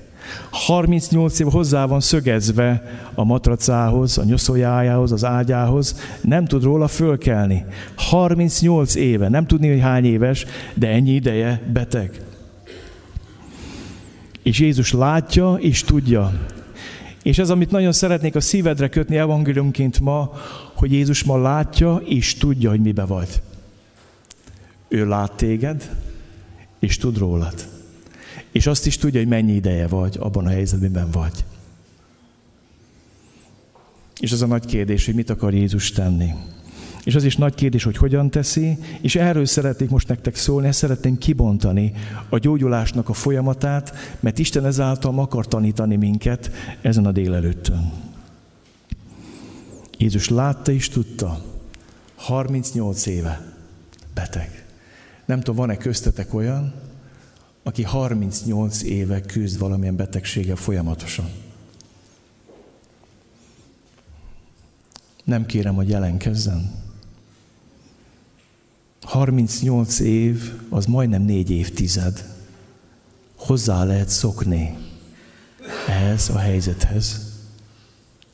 38 év hozzá van szögezve a matracához, a nyoszójájához, az ágyához, nem tud róla fölkelni. 38 éve, nem tudni, hogy hány éves, de ennyi ideje beteg. És Jézus látja és tudja. És ez, amit nagyon szeretnék a szívedre kötni evangéliumként ma, hogy Jézus ma látja és tudja, hogy mibe vagy. Ő lát téged, és tud rólad. És azt is tudja, hogy mennyi ideje vagy abban a helyzetben vagy. És az a nagy kérdés, hogy mit akar Jézus tenni. És az is nagy kérdés, hogy hogyan teszi, és erről szeretnék most nektek szólni, ezt szeretném kibontani a gyógyulásnak a folyamatát, mert Isten ezáltal akar tanítani minket ezen a délelőttön. Jézus látta és tudta, 38 éve beteg. Nem tudom, van-e köztetek olyan, aki 38 éve küzd valamilyen betegséggel folyamatosan. Nem kérem, hogy jelenkezzen. 38 év, az majdnem négy évtized. Hozzá lehet szokni ehhez a helyzethez.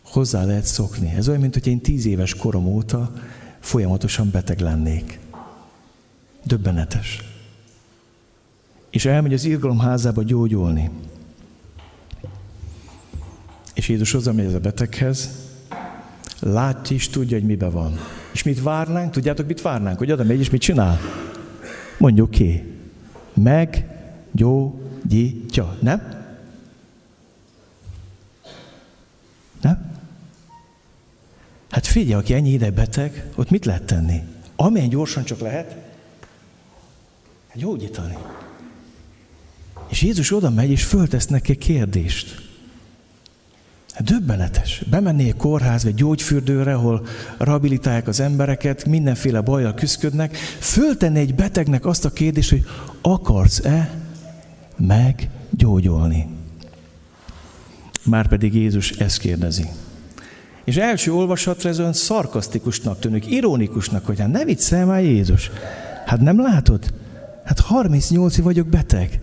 Hozzá lehet szokni. Ez olyan, mint hogy én tíz éves korom óta folyamatosan beteg lennék. Döbbenetes. És elmegy az irgalom házába gyógyulni. És Jézus hozzá megy ez a beteghez, látja és tudja, hogy mibe van. És mit várnánk? Tudjátok, mit várnánk? Hogy oda megy, és mit csinál? Mondjuk ki. Meggyógyítja. Nem? Nem? Hát figyelj, aki ennyi ide beteg, ott mit lehet tenni? Amilyen gyorsan csak lehet, gyógyítani. És Jézus oda megy, és föltesz neki kérdést. Hát döbbenetes. Egy kórházba, egy gyógyfürdőre, ahol rehabilitálják az embereket, mindenféle bajjal küzdködnek, föltenni egy betegnek azt a kérdést, hogy akarsz-e meggyógyulni? Márpedig Jézus ezt kérdezi. És első olvasatra ez olyan szarkasztikusnak tűnik, ironikusnak, hogy hát ne viccelj már Jézus. Hát nem látod? Hát 38 év vagyok beteg.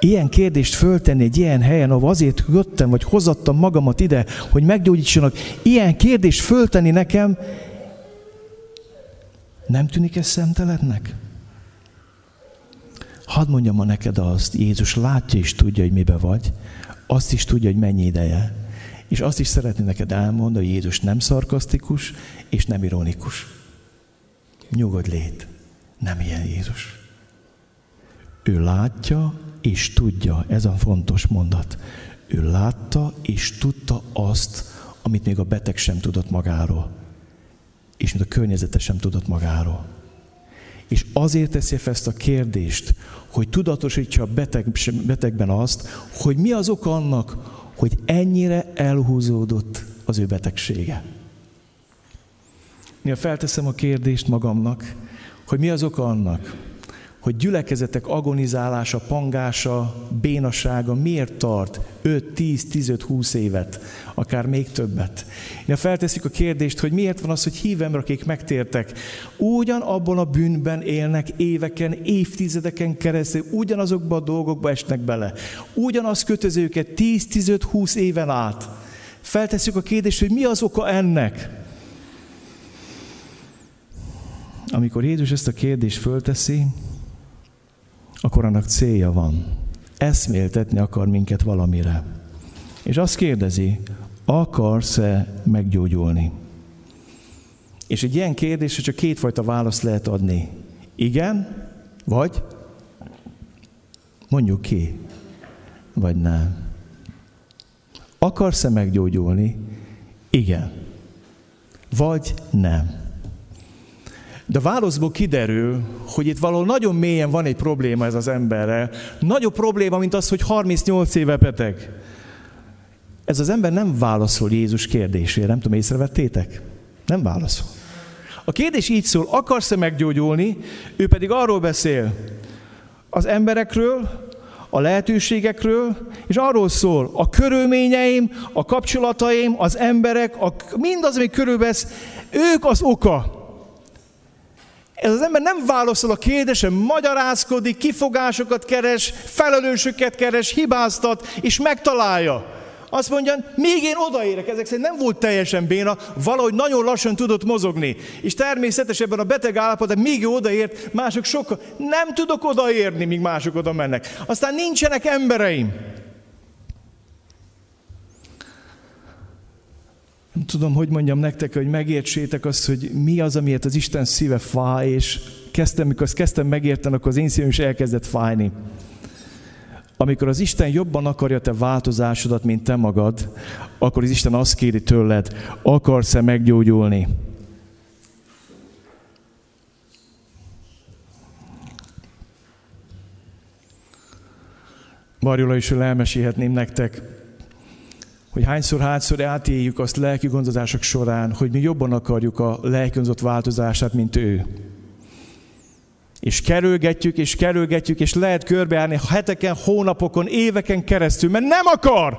Ilyen kérdést föltenni egy ilyen helyen, ahol azért jöttem, vagy hozattam magamat ide, hogy meggyógyítsanak, ilyen kérdést föltenni nekem, nem tűnik ez szemteletnek? Hadd mondjam ma neked azt, Jézus látja és tudja, hogy mibe vagy, azt is tudja, hogy mennyi ideje. És azt is szeretné neked elmondani, hogy Jézus nem szarkasztikus és nem ironikus. Nyugodj lét, nem ilyen Jézus. Ő látja és tudja, ez a fontos mondat. Ő látta és tudta azt, amit még a beteg sem tudott magáról. És mint a környezete sem tudott magáról. És azért teszi fel ezt a kérdést, hogy tudatosítsa a beteg, betegben azt, hogy mi az oka annak, hogy ennyire elhúzódott az ő betegsége. Néha felteszem a kérdést magamnak, hogy mi az oka annak, hogy gyülekezetek agonizálása, pangása, bénasága miért tart 5, 10, 15, 20 évet, akár még többet. Ja, felteszik a kérdést, hogy miért van az, hogy hívem, akik megtértek, ugyan abban a bűnben élnek éveken, évtizedeken keresztül, ugyanazokba a dolgokba esnek bele. Ugyanaz kötöző őket 10, 15, 20 éven át. Feltesszük a kérdést, hogy mi az oka ennek? Amikor Jézus ezt a kérdést fölteszi, akkor annak célja van. Eszméltetni akar minket valamire. És azt kérdezi, akarsz-e meggyógyulni? És egy ilyen kérdésre csak kétfajta választ lehet adni. Igen, vagy mondjuk ki, vagy nem. Akarsz-e meggyógyulni? Igen. Vagy nem. De a válaszból kiderül, hogy itt valahol nagyon mélyen van egy probléma ez az emberrel. Nagyobb probléma, mint az, hogy 38 éve beteg. Ez az ember nem válaszol Jézus kérdésére, nem tudom, észrevettétek? Nem válaszol. A kérdés így szól, akarsz-e meggyógyulni? Ő pedig arról beszél, az emberekről, a lehetőségekről, és arról szól, a körülményeim, a kapcsolataim, az emberek, a, mindaz, ami körülvesz, ők az oka. Ez az ember nem válaszol a kérdésre, magyarázkodik, kifogásokat keres, felelősöket keres, hibáztat, és megtalálja. Azt mondja, még én odaérek, ezek szerint nem volt teljesen béna, valahogy nagyon lassan tudott mozogni. És természetesen ebben a beteg állapotban még ő odaért, mások sokkal. Nem tudok odaérni, míg mások oda mennek. Aztán nincsenek embereim. Tudom, hogy mondjam nektek, hogy megértsétek azt, hogy mi az, amiért az Isten szíve fáj, és kezdtem, mikor azt kezdtem megérteni, akkor az én szívem is elkezdett fájni. Amikor az Isten jobban akarja te változásodat, mint te magad, akkor az Isten azt kéri tőled, akarsz-e meggyógyulni? Marjola is elmesélhetném nektek, hogy hányszor, hányszor átéljük azt lelki gondozások során, hogy mi jobban akarjuk a lelki változását, mint ő. És kerülgetjük, és kerülgetjük, és lehet körbeállni heteken, hónapokon, éveken keresztül, mert nem akar.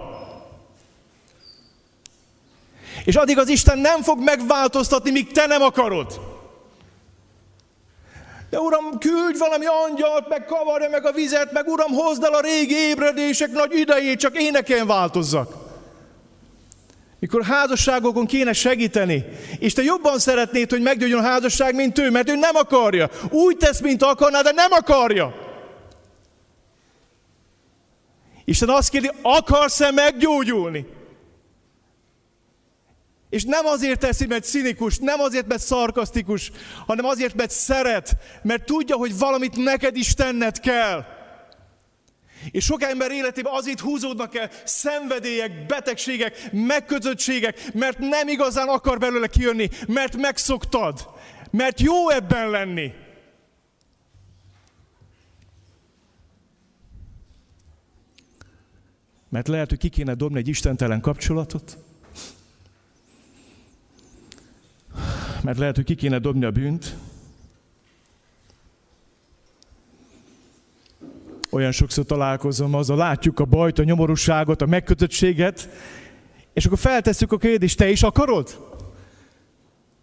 És addig az Isten nem fog megváltoztatni, míg te nem akarod. De Uram, küldj valami angyalt, meg kavarja meg a vizet, meg Uram, hozd el a régi ébredések nagy idejét, csak éneken változzak mikor házasságokon kéne segíteni, és te jobban szeretnéd, hogy meggyógyuljon a házasság, mint ő, mert ő nem akarja. Úgy tesz, mint akarná, de nem akarja. Isten azt kérdi, akarsz-e meggyógyulni? És nem azért teszi, mert szinikus, nem azért, mert szarkasztikus, hanem azért, mert szeret, mert tudja, hogy valamit neked is tenned kell. És sok ember életében azért húzódnak el szenvedélyek, betegségek, megkötöttségek, mert nem igazán akar belőle kijönni, mert megszoktad, mert jó ebben lenni. Mert lehet, hogy ki kéne dobni egy istentelen kapcsolatot, mert lehet, hogy ki kéne dobni a bűnt, Olyan sokszor találkozom azzal, látjuk a bajt, a nyomorúságot, a megkötöttséget, és akkor feltesszük a kérdést, te is akarod?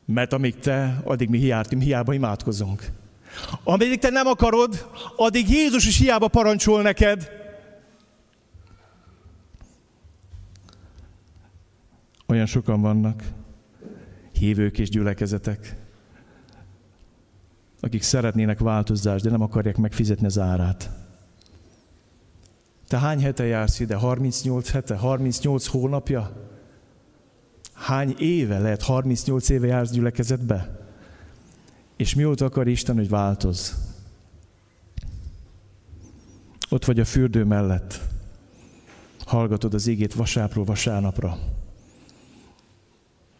Mert amíg te, addig mi hiába, hiába imádkozunk. Amíg te nem akarod, addig Jézus is hiába parancsol neked. Olyan sokan vannak, hívők és gyülekezetek, akik szeretnének változást, de nem akarják megfizetni az árát. Te hány hete jársz ide? 38 hete? 38 hónapja? Hány éve lehet? 38 éve jársz gyülekezetbe? És mióta akar Isten, hogy változ? Ott vagy a fürdő mellett. Hallgatod az égét vasápról vasárnapra.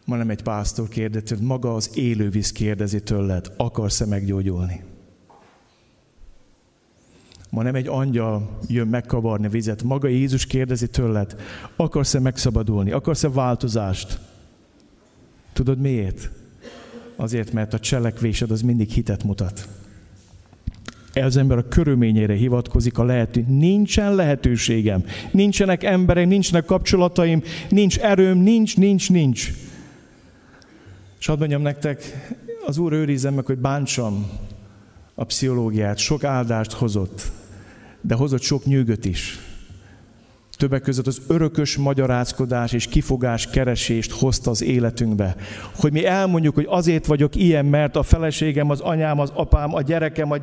Ma nem egy pásztor kérdezi, maga az élővíz kérdezi tőled, akarsz-e meggyógyulni? Ma nem egy angyal jön megkavarni vizet. Maga Jézus kérdezi tőled, akarsz-e megszabadulni? Akarsz-e változást? Tudod miért? Azért, mert a cselekvésed az mindig hitet mutat. Ez ember a körülményére hivatkozik, a lehető. Nincsen lehetőségem, nincsenek emberek, nincsenek kapcsolataim, nincs erőm, nincs, nincs, nincs. És hadd mondjam nektek, az Úr őrizem meg, hogy bántsam a pszichológiát, sok áldást hozott, de hozott sok nyűgöt is. Többek között az örökös magyarázkodás és kifogás keresést hozta az életünkbe. Hogy mi elmondjuk, hogy azért vagyok ilyen, mert a feleségem, az anyám, az apám, a gyerekem, a...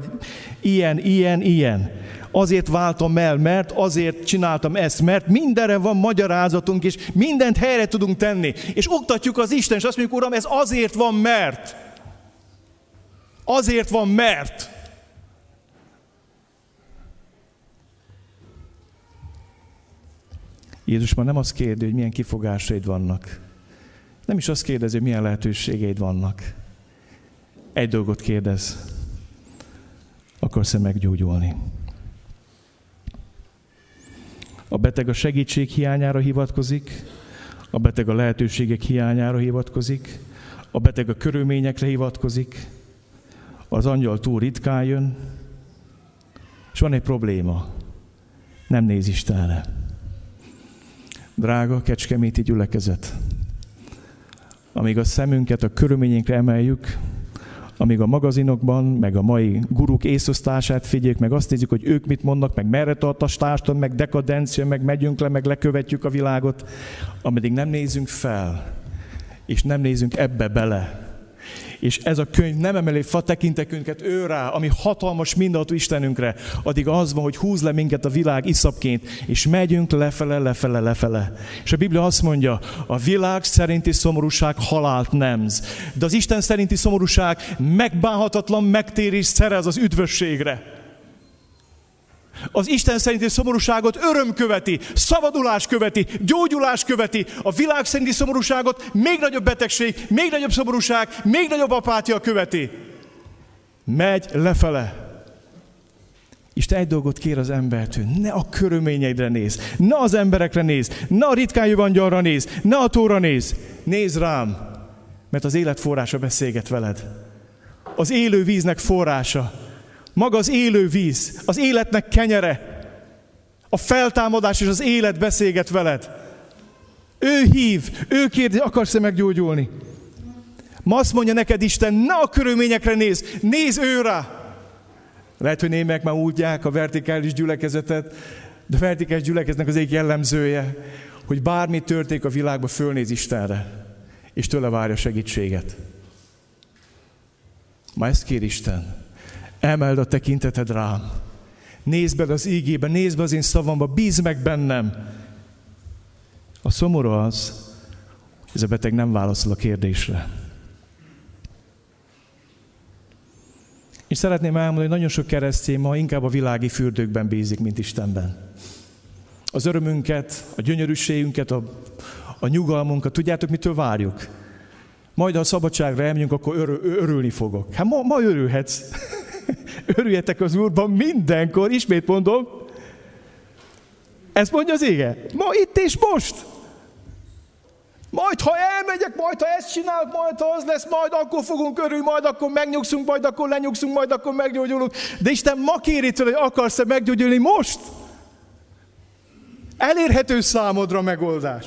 ilyen, ilyen, ilyen. Azért váltam el, mert azért csináltam ezt, mert mindenre van magyarázatunk, és mindent helyre tudunk tenni. És oktatjuk az Isten, és azt mondjuk, Uram, ez azért van, mert. Azért van, mert. Jézus már nem azt kérdezi, hogy milyen kifogásaid vannak. Nem is azt kérdezi, hogy milyen lehetőségeid vannak. Egy dolgot kérdez. Akarsz-e meggyógyulni? A beteg a segítség hiányára hivatkozik, a beteg a lehetőségek hiányára hivatkozik, a beteg a körülményekre hivatkozik, az angyal túl ritkán jön, és van egy probléma. Nem néz Istenre. Drága kecskeméti gyülekezet, amíg a szemünket a körülményünkre emeljük, amíg a magazinokban, meg a mai guruk észosztását figyeljük, meg azt nézzük, hogy ők mit mondnak, meg merre tart a társadalom, meg dekadencia, meg megyünk le, meg lekövetjük a világot, ameddig nem nézünk fel, és nem nézünk ebbe bele, és ez a könyv nem emeli fa tekintekünket ő rá, ami hatalmas mindenható Istenünkre, addig az van, hogy húz le minket a világ iszapként, és megyünk lefele, lefele, lefele. És a Biblia azt mondja, a világ szerinti szomorúság halált nemz, de az Isten szerinti szomorúság megbánhatatlan megtérés szerez az üdvösségre. Az Isten szerinti szomorúságot öröm követi, szabadulás követi, gyógyulás követi. A világ szerinti szomorúságot még nagyobb betegség, még nagyobb szomorúság, még nagyobb apátia követi. Megy lefele. Isten egy dolgot kér az embertől, ne a körülményeidre néz, ne az emberekre néz, ne a ritkán jövő néz, ne a tóra néz, néz rám, mert az élet forrása beszélget veled. Az élő víznek forrása. Maga az élő víz, az életnek kenyere, a feltámadás és az élet beszélget veled. Ő hív, ő kérdezi, akarsz-e meggyógyulni? Ma azt mondja neked Isten, ne a körülményekre néz, néz ő rá. Lehet, hogy némek már útják a vertikális gyülekezetet, de a vertikális gyülekeznek az egyik jellemzője, hogy bármi történik a világban, fölnéz Istenre, és tőle várja segítséget. Ma ezt kér Isten. Emeld a tekinteted rám. Nézd be az ígébe, nézd be az én szavamba, bízd meg bennem. A szomorú az, ez a beteg nem válaszol a kérdésre. És szeretném elmondani, hogy nagyon sok keresztény ma inkább a világi fürdőkben bízik, mint Istenben. Az örömünket, a gyönyörűségünket, a, a nyugalmunkat, tudjátok, mitől várjuk? Majd, ha a szabadságra elmegyünk, akkor örül, örülni fogok. Hát ma, ma örülhetsz. Örüljetek az Úrban mindenkor, ismét mondom. Ezt mondja az ége. Ma itt és most. Majd, ha elmegyek, majd, ha ezt csinálok, majd, ha az lesz, majd akkor fogunk örülni, majd akkor megnyugszunk, majd akkor lenyugszunk, majd akkor meggyógyulunk. De Isten ma kéri tőle, hogy akarsz-e meggyógyulni most? Elérhető számodra megoldás.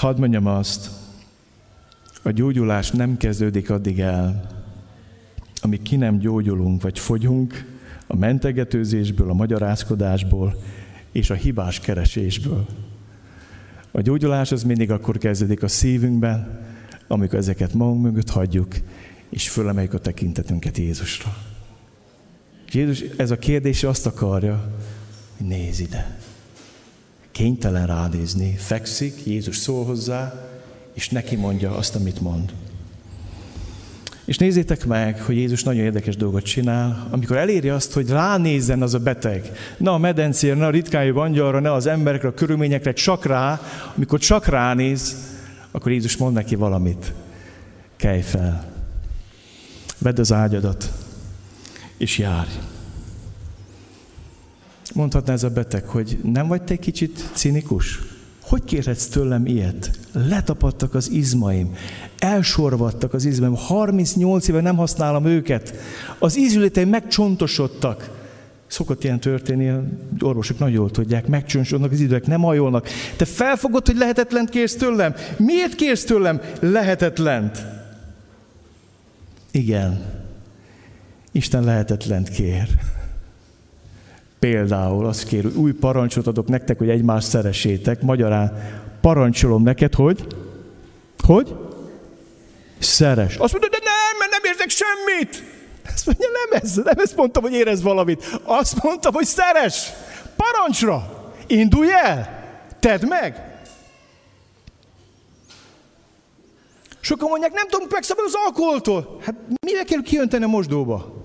Hadd mondjam azt, a gyógyulás nem kezdődik addig el, amíg ki nem gyógyulunk, vagy fogyunk a mentegetőzésből, a magyarázkodásból és a hibás keresésből. A gyógyulás az mindig akkor kezdődik a szívünkben, amikor ezeket magunk mögött hagyjuk, és fölemeljük a tekintetünket Jézusra. Jézus ez a kérdés azt akarja, hogy nézz ide. Kénytelen ránézni, fekszik, Jézus szól hozzá, és neki mondja azt, amit mond. És nézzétek meg, hogy Jézus nagyon érdekes dolgot csinál, amikor eléri azt, hogy ránézzen az a beteg. Ne a medencére, ne a ritkányú angyalra, ne az emberekre, a körülményekre, csak rá. Amikor csak ránéz, akkor Jézus mond neki valamit. Kelj fel. Vedd az ágyadat, és járj. Mondhatná ez a beteg, hogy nem vagy te kicsit cinikus? Hogy kérhetsz tőlem ilyet? Letapadtak az izmaim, elsorvadtak az izmaim, 38 éve nem használom őket, az ízületeim megcsontosodtak. Szokott ilyen történni, orvosok nagyon jól tudják, megcsontosodnak az idők, nem hajolnak. Te felfogod, hogy lehetetlent kérsz tőlem? Miért kérsz tőlem lehetetlent? Igen, Isten lehetetlent kér. Például azt kér, hogy új parancsot adok nektek, hogy egymást szeressétek. Magyarán parancsolom neked, hogy? Hogy? Szeres. Azt mondod, de nem, mert nem érzek semmit. Azt mondja, nem ez, nem ezt mondtam, hogy érez valamit. Azt mondtam, hogy szeres. Parancsra. Indulj el. Tedd meg. Sokan mondják, nem tudom megszabadulni az alkoholtól. Hát mivel kell kijönteni a mosdóba?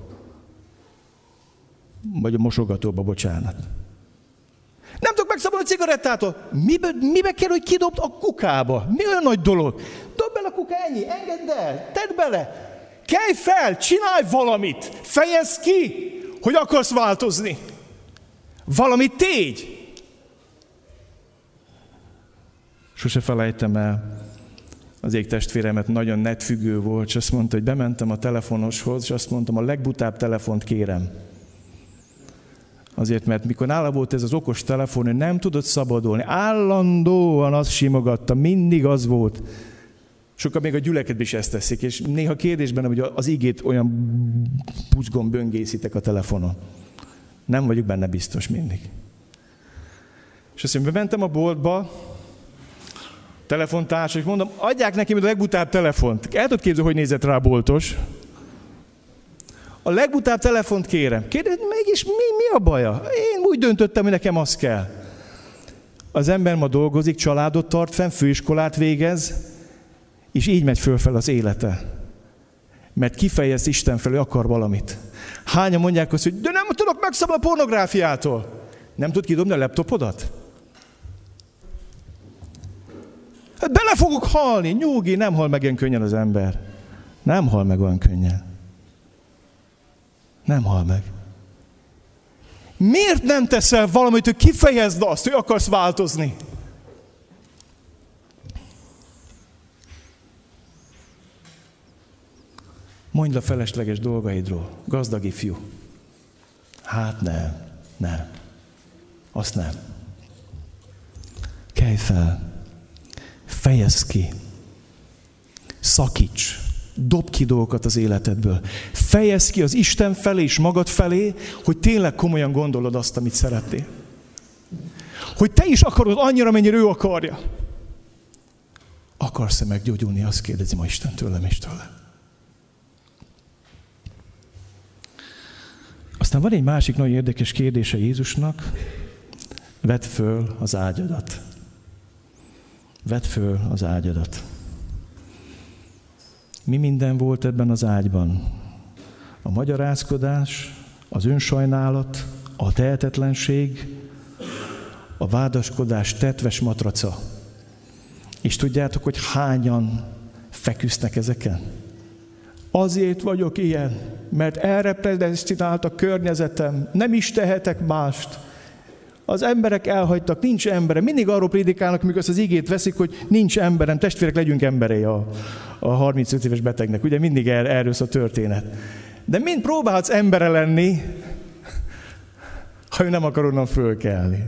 Vagy a mosogatóba, bocsánat. Nem tudok megszabadulni a cigarettától. Mibe, mibe kell, hogy kidobt a kukába? Mi olyan nagy dolog? Dob bele a kuka, ennyi, engedd el, tedd bele. Kelj fel, csinálj valamit, fejezd ki, hogy akarsz változni. Valamit tégy. Sose felejtem el, az ég testvéremet nagyon netfüggő volt, és azt mondta, hogy bementem a telefonoshoz, és azt mondtam, a legbutább telefont kérem. Azért, mert mikor nála volt ez az okos telefon, ő nem tudott szabadulni. Állandóan azt simogatta, mindig az volt. Sokan még a gyülekedben is ezt teszik, és néha kérdésben, hogy az igét olyan pucgon böngészitek a telefonon. Nem vagyok benne biztos mindig. És azt mondja, bementem a boltba, telefontárs, és mondom, adják neki a legbutább telefont. El tudod képzelni, hogy nézett rá a boltos? A legbutább telefont kérem. Kérdez, mégis mi, mi a baja? Én úgy döntöttem, hogy nekem az kell. Az ember ma dolgozik, családot tart fenn, főiskolát végez, és így megy fölfel az élete. Mert kifejez Isten felé, akar valamit. Hányan mondják azt, hogy de nem tudok megszabadulni a pornográfiától. Nem tud kidobni a laptopodat? Hát bele fogok halni, nyugi, nem hal meg olyan könnyen az ember. Nem hal meg olyan könnyen. Nem hal meg. Miért nem teszel valamit, hogy kifejezd azt, hogy akarsz változni? Mondj a felesleges dolgaidról, gazdag ifjú. Hát nem, nem. Azt nem. Kelj fel. Fejezd ki. Szakíts. Dob ki dolgokat az életedből. Fejezd ki az Isten felé és magad felé, hogy tényleg komolyan gondolod azt, amit szeretnél. Hogy te is akarod annyira, mennyire ő akarja. Akarsz-e meggyógyulni? Azt kérdezi ma Isten tőlem és tőlem. Aztán van egy másik nagyon érdekes kérdése Jézusnak. Vedd föl az ágyadat. Vedd föl az ágyadat. Mi minden volt ebben az ágyban? A magyarázkodás, az önsajnálat, a tehetetlenség, a vádaskodás tetves matraca. És tudjátok, hogy hányan feküsznek ezeken? Azért vagyok ilyen, mert erre predestinált a környezetem, nem is tehetek mást. Az emberek elhagytak, nincs emberem. Mindig arról prédikálnak, mikor az igét veszik, hogy nincs emberem, testvérek, legyünk emberei a, a 35 éves betegnek. Ugye mindig er, erről a történet. De mind próbálhatsz embere lenni, ha ő nem akar onnan fölkelni.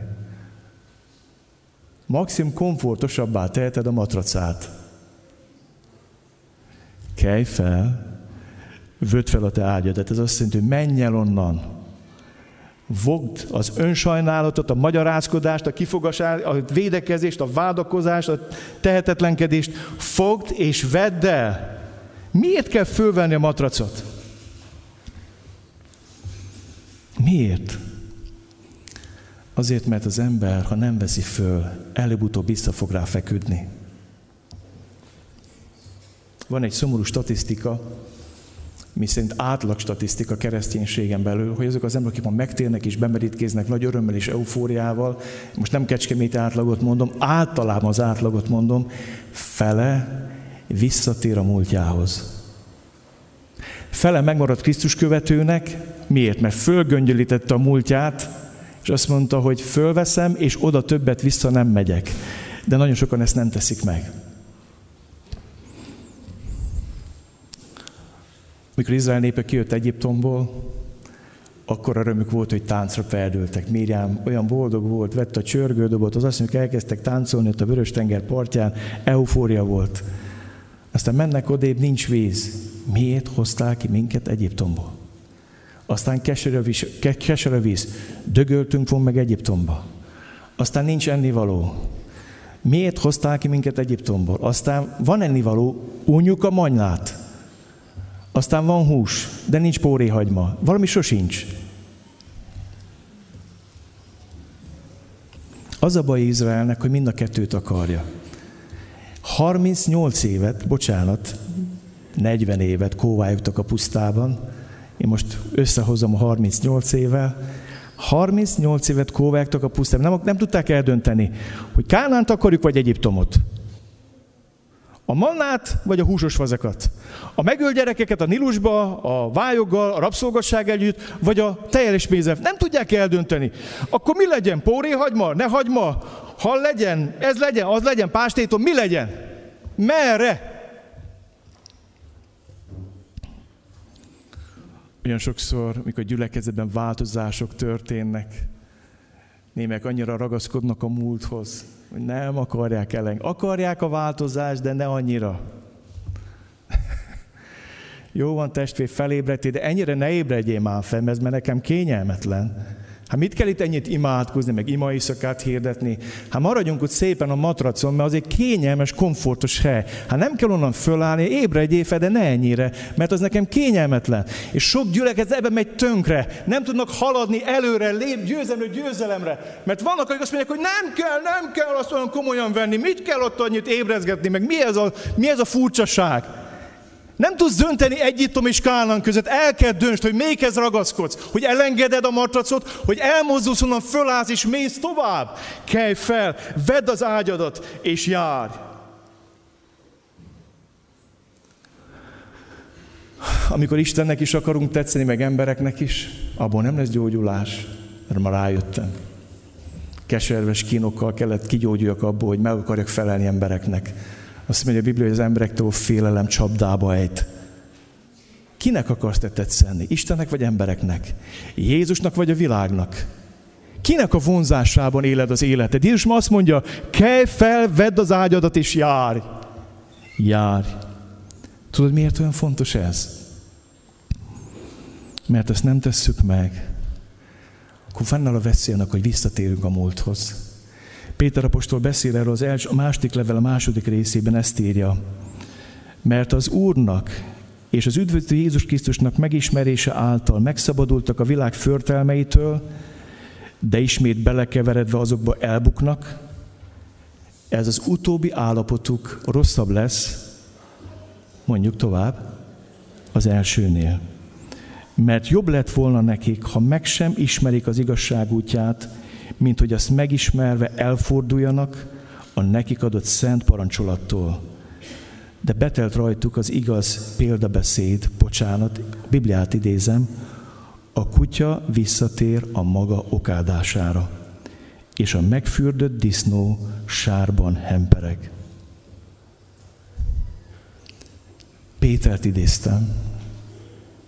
Maximum komfortosabbá teheted a matracát. Kelj fel, vöd fel a te ágyadat. Ez azt jelenti, hogy menj el onnan. Vogd az önsajnálatot, a magyarázkodást, a kifogasást, a védekezést, a vádakozást, a tehetetlenkedést. Fogd és vedd el. Miért kell fölvenni a matracot? Miért? Azért, mert az ember, ha nem veszi föl, előbb-utóbb vissza fog rá feküdni. Van egy szomorú statisztika, mi szerint átlag statisztika kereszténységen belül, hogy azok az emberek, akik ma megtérnek és bemerítkéznek nagy örömmel és eufóriával, most nem kecskemét átlagot mondom, általában az átlagot mondom, fele visszatér a múltjához. Fele megmaradt Krisztus követőnek, miért? Mert fölgöngyölítette a múltját, és azt mondta, hogy fölveszem, és oda többet vissza nem megyek. De nagyon sokan ezt nem teszik meg. Mikor Izrael népe kijött Egyiptomból, akkor örömük volt, hogy táncra feldültek. Miriam olyan boldog volt, vette a csörgődobot, az asszonyok elkezdtek táncolni ott a Vörös tenger partján, eufória volt. Aztán mennek odébb, nincs víz. Miért hozták ki minket Egyiptomból? Aztán keserű víz, keserű víz. Dögöltünk von meg Egyiptomba. Aztán nincs ennivaló. Miért hozták ki minket Egyiptomból? Aztán van ennivaló, unjuk a manylát. Aztán van hús, de nincs póréhagyma. Valami sosincs. Az a baj Izraelnek, hogy mind a kettőt akarja. 38 évet, bocsánat, 40 évet kóvályogtak a pusztában, én most összehozom a 38 évvel, 38 évet kóvágtak a pusztában, nem, nem tudták eldönteni, hogy Kánánt akarjuk, vagy Egyiptomot. A mannát, vagy a húsos vazakat. A megölt gyerekeket a Nilusba, a vályoggal, a rabszolgasság együtt, vagy a teljes mézet. Nem tudják eldönteni. Akkor mi legyen? Póré hagyma? Ne hagyma? Hal legyen? Ez legyen? Az legyen? Pástétom? Mi legyen? Merre? Olyan sokszor, mikor gyülekezetben változások történnek, némek annyira ragaszkodnak a múlthoz, hogy nem akarják ellen. Akarják a változást, de ne annyira. Jó van, testvér, felébredtél, de ennyire ne ébredjél már fel, mert nekem kényelmetlen. Hát mit kell itt ennyit imádkozni, meg imaiszakát hirdetni? Hát maradjunk ott szépen a matracon, mert az egy kényelmes, komfortos hely. Hát nem kell onnan fölállni, ébredjél fel, de ne ennyire, mert az nekem kényelmetlen. És sok gyüleket ebben megy tönkre. Nem tudnak haladni előre, lép győzelemre, győzelemre. Mert vannak, akik azt mondják, hogy nem kell, nem kell azt olyan komolyan venni. Mit kell ott annyit ébrezgetni, meg mi ez a, mi ez a furcsaság? Nem tudsz dönteni Egyiptom és Kánán között, el kell döntsd, hogy melyikhez ragaszkodsz, hogy elengeded a matracot, hogy elmozdulsz onnan, fölállsz és mész tovább. Kelj fel, vedd az ágyadat és járj. Amikor Istennek is akarunk tetszeni, meg embereknek is, abból nem lesz gyógyulás, mert ma rájöttem. Keserves kínokkal kellett kigyógyuljak abból, hogy meg akarjak felelni embereknek azt mondja a Biblia, hogy az emberektől félelem csapdába ejt. Kinek akarsz te tetszeni? Istennek vagy embereknek? Jézusnak vagy a világnak? Kinek a vonzásában éled az életed? Jézus ma azt mondja, kelj fel, vedd az ágyadat és járj. Járj. Tudod, miért olyan fontos ez? Mert ezt nem tesszük meg, akkor fennáll a veszélynek, hogy visszatérünk a múlthoz. Péter apostol beszél erről az első, a második level a második részében ezt írja. Mert az Úrnak és az üdvözlő Jézus Krisztusnak megismerése által megszabadultak a világ förtelmeitől, de ismét belekeveredve azokba elbuknak, ez az utóbbi állapotuk rosszabb lesz, mondjuk tovább, az elsőnél. Mert jobb lett volna nekik, ha meg sem ismerik az igazság útját, mint hogy azt megismerve elforduljanak a nekik adott szent parancsolattól. De betelt rajtuk az igaz példabeszéd, bocsánat, Bibliát idézem, a kutya visszatér a maga okádására, és a megfürdött disznó sárban hempereg. Pétert idéztem,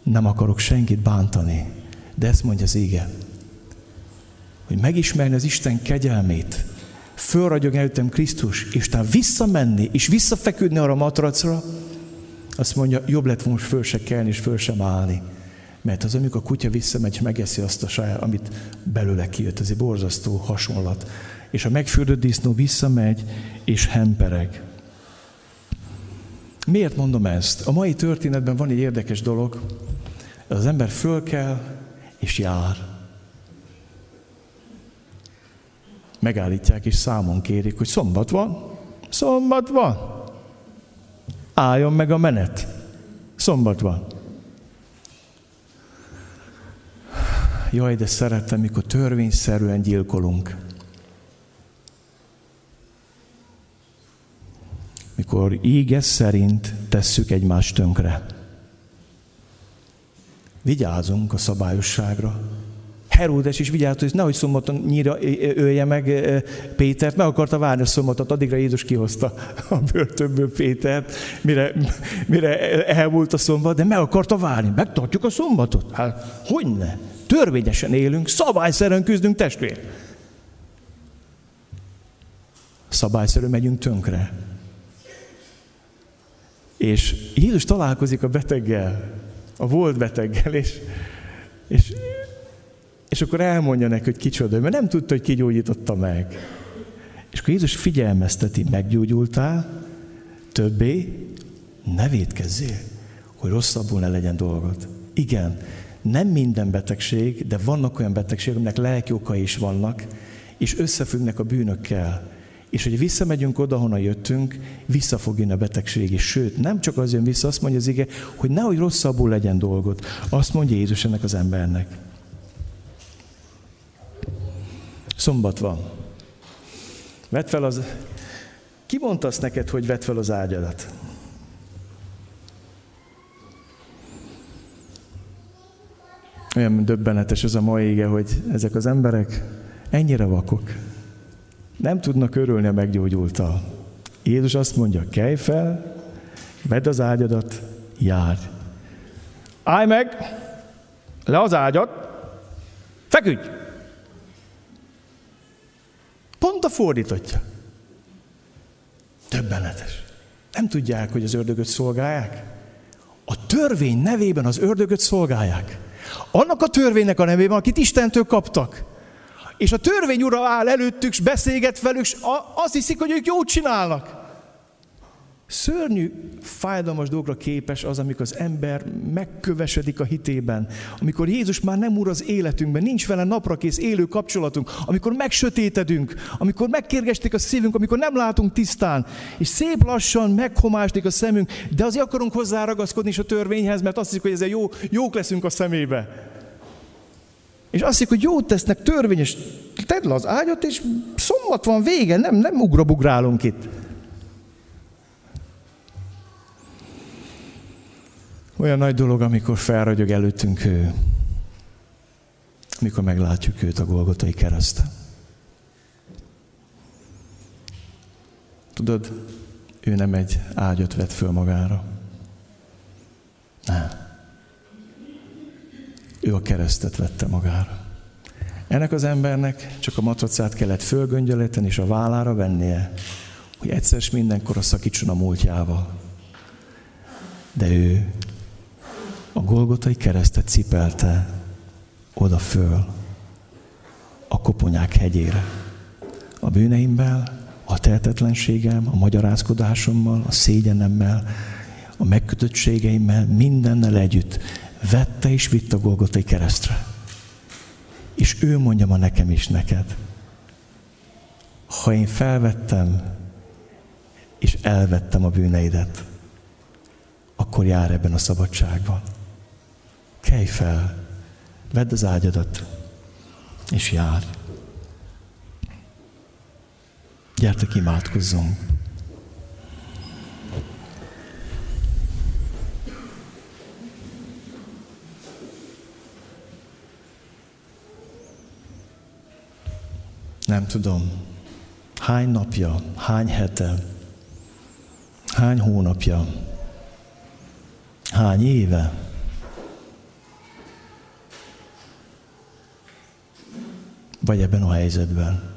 nem akarok senkit bántani, de ezt mondja az ége hogy megismerni az Isten kegyelmét, fölragyog előttem Krisztus, és utána visszamenni, és visszafeküdni arra a matracra, azt mondja, jobb lett volna föl se kelni, és föl sem állni. Mert az, amikor a kutya visszamegy, megeszi azt a saját, amit belőle kijött, ez egy borzasztó hasonlat. És a megfürdött disznó visszamegy, és hempereg. Miért mondom ezt? A mai történetben van egy érdekes dolog. Az ember föl kell, és jár. Megállítják és számon kérik, hogy szombat van, szombat van. Álljon meg a menet. Szombat van. Jaj, de szeretem, mikor törvényszerűen gyilkolunk. Mikor íges szerint tesszük egymást tönkre. Vigyázunk a szabályosságra, Heródes is vigyázott, hogy nehogy szombaton nyíra ölje meg Pétert, meg akarta várni a szombatot, addigra Jézus kihozta a börtönből Pétert, mire, mire elmúlt a szombat, de meg akarta várni. Megtartjuk a szombatot? Hát, hogy ne? Törvényesen élünk, szabályszerűen küzdünk testvér. Szabályszerűen megyünk tönkre. És Jézus találkozik a beteggel, a volt beteggel, és, és és akkor elmondja neki, hogy kicsoda, mert nem tudta, hogy kigyógyította meg. És akkor Jézus figyelmezteti, meggyógyultál, többé ne védkezzél, hogy rosszabbul ne legyen dolgod. Igen, nem minden betegség, de vannak olyan betegségek, aminek lelki okai is vannak, és összefüggnek a bűnökkel. és hogy visszamegyünk oda, honnan jöttünk, vissza fog jönni a betegség is. Sőt, nem csak az jön vissza, azt mondja az ige, hogy nehogy rosszabbul legyen dolgot. Azt mondja Jézus ennek az embernek. Szombat van. Vedd fel az... Ki mondta azt neked, hogy vedd fel az ágyadat? Olyan döbbenetes ez a mai ége, hogy ezek az emberek ennyire vakok. Nem tudnak örülni a meggyógyultal. Jézus azt mondja, kelj fel, vedd az ágyadat, járj. Állj meg, le az ágyat, feküdj! Pont a fordítottja. Többenetes. Nem tudják, hogy az ördögöt szolgálják? A törvény nevében az ördögöt szolgálják. Annak a törvénynek a nevében, akit Istentől kaptak. És a törvény ura áll előttük, és beszélget velük, és azt hiszik, hogy ők jót csinálnak. Szörnyű, fájdalmas dolgokra képes az, amikor az ember megkövesedik a hitében, amikor Jézus már nem úr az életünkben, nincs vele naprakész élő kapcsolatunk, amikor megsötétedünk, amikor megkérgestik a szívünk, amikor nem látunk tisztán, és szép lassan meghomástik a szemünk, de azért akarunk hozzá ragaszkodni is a törvényhez, mert azt hiszik, hogy ezzel jó, jók leszünk a szemébe. És azt hiszik, hogy jót tesznek törvényes, tedd le az ágyat, és szombat van vége, nem, nem ugrabugrálunk itt. Olyan nagy dolog, amikor felragyog előttünk ő, amikor meglátjuk őt a Golgotai kereszten. Tudod, ő nem egy ágyat vett föl magára. Nem. Ő a keresztet vette magára. Ennek az embernek csak a matracát kellett fölgöngyölíteni és a vállára vennie, hogy egyszer és mindenkor a szakítson a múltjával. De ő a Golgotai keresztet cipelte oda föl a koponyák hegyére. A bűneimmel, a tehetetlenségem, a magyarázkodásommal, a szégyenemmel, a megkötöttségeimmel, mindennel együtt vette és vitt a Golgotai keresztre. És ő mondja ma nekem is neked, ha én felvettem és elvettem a bűneidet, akkor jár ebben a szabadságban. Kelj fel, vedd az ágyadat, és jár. Gyertek, imádkozzunk. Nem tudom, hány napja, hány hete, hány hónapja, hány éve, vagy ebben a helyzetben.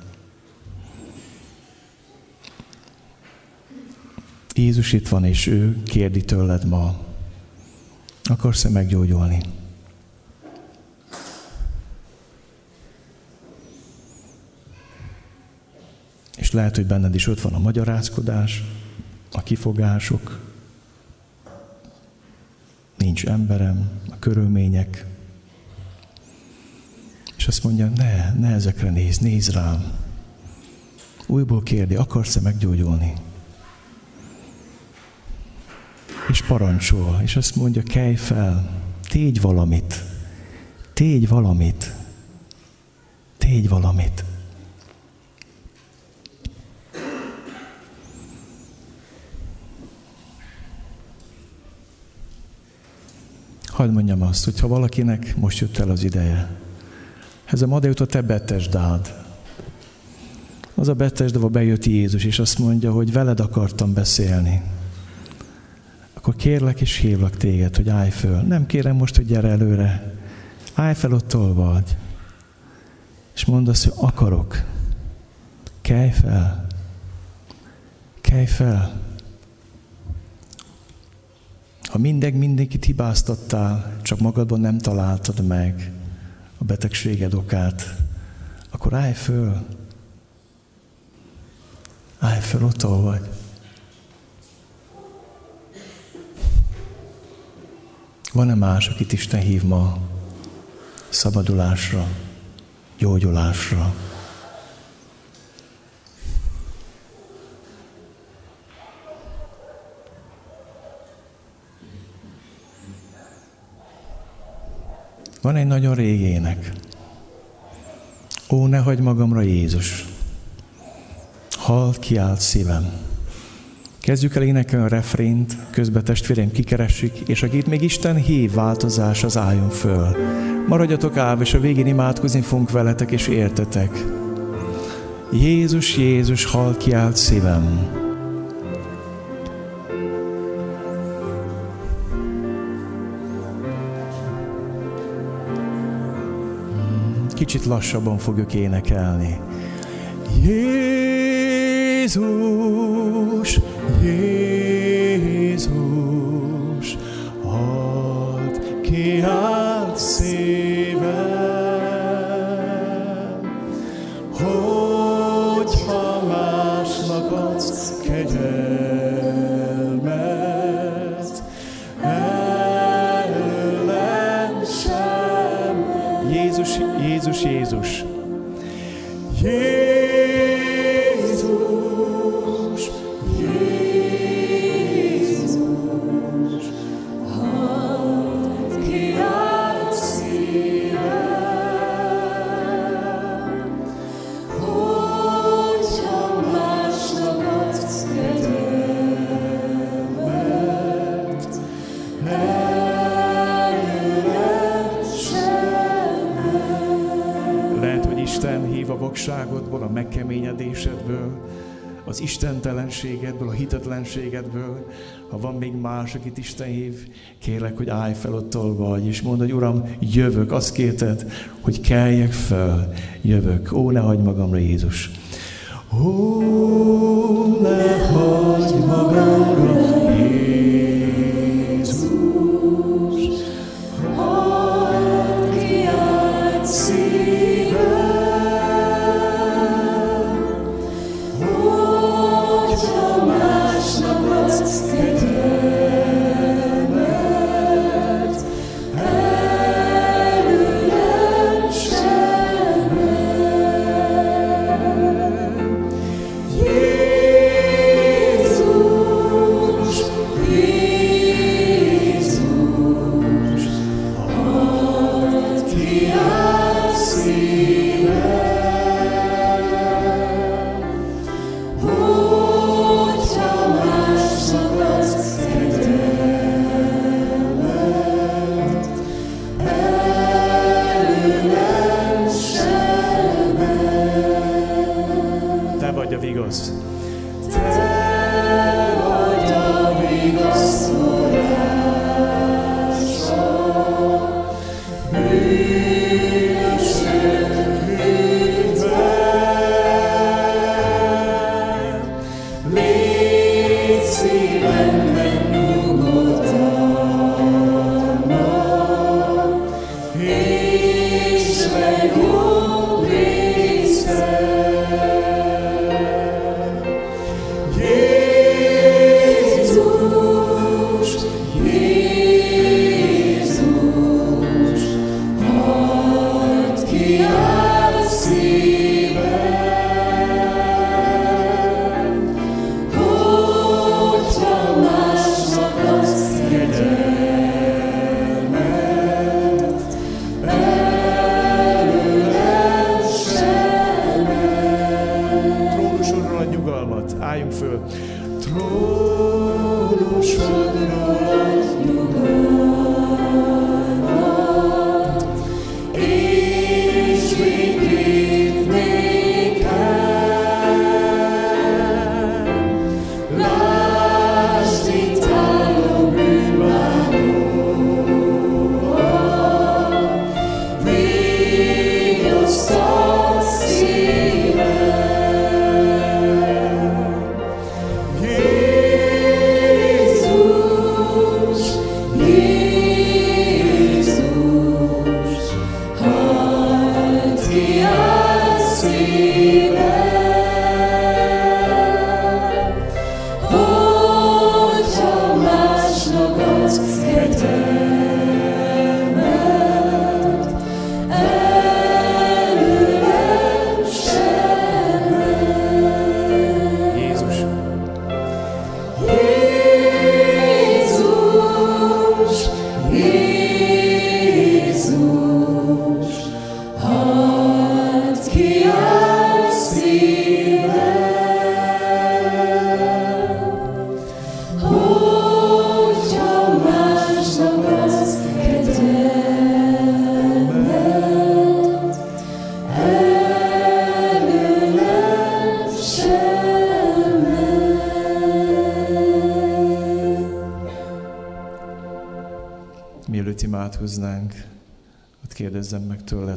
Jézus itt van, és ő kérdi tőled ma, akarsz-e meggyógyulni? És lehet, hogy benned is ott van a magyarázkodás, a kifogások, nincs emberem, a körülmények, azt mondja, ne, ne ezekre nézz, nézz rám. Újból kérdi, akarsz-e meggyógyulni? És parancsol, és azt mondja, kelj fel, tégy valamit, tégy valamit, tégy valamit. Hadd mondjam azt, hogy ha valakinek most jött el az ideje, ez a ma a te betesdád. Az a betesdava bejött Jézus, és azt mondja, hogy veled akartam beszélni. Akkor kérlek és hívlak téged, hogy állj föl. Nem kérem most, hogy gyere előre. Állj fel, ott vagy. És mondd azt, hogy akarok. Kelj fel. Kelj fel. Ha mindegy mindenkit hibáztattál, csak magadban nem találtad meg, a betegséged okát, akkor állj föl. Állj föl, ott vagy. Van-e más, akit Isten hív ma szabadulásra, gyógyulásra? Van egy nagyon régi ének. Ó, ne hagyd magamra Jézus. Halt kiált szívem. Kezdjük el énekelni a refrént, közben testvérem kikeressük, és akit még Isten hív változás, az álljon föl. Maradjatok állva, és a végén imádkozni fogunk veletek, és értetek. Jézus, Jézus, hal kiált szívem. Kicsit lassabban fogjuk énekelni. Jézus, Jézus, halt kiált szívem, Jézus, hív a megkeményedésedből, az istentelenségedből, a hitetlenségedből. Ha van még más, akit Isten hív, kérlek, hogy állj fel ott, vagy, és mondd, hogy Uram, jövök. Azt kérted, hogy keljek fel, jövök. Ó, ne hagyd magamra, Jézus. Ó, ne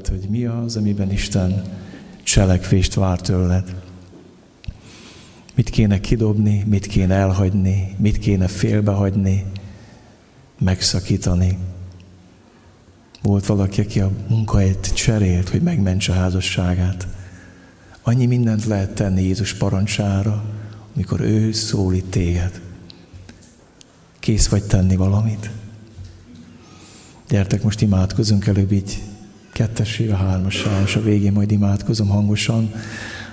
tőled, hogy mi az, amiben Isten cselekvést vár tőled. Mit kéne kidobni, mit kéne elhagyni, mit kéne félbehagyni, megszakítani. Volt valaki, aki a munkahelyet cserélt, hogy megmentse a házasságát. Annyi mindent lehet tenni Jézus parancsára, amikor ő szólít téged. Kész vagy tenni valamit? Gyertek, most imádkozunk előbb így kettessével, hármassal, és a végén majd imádkozom hangosan.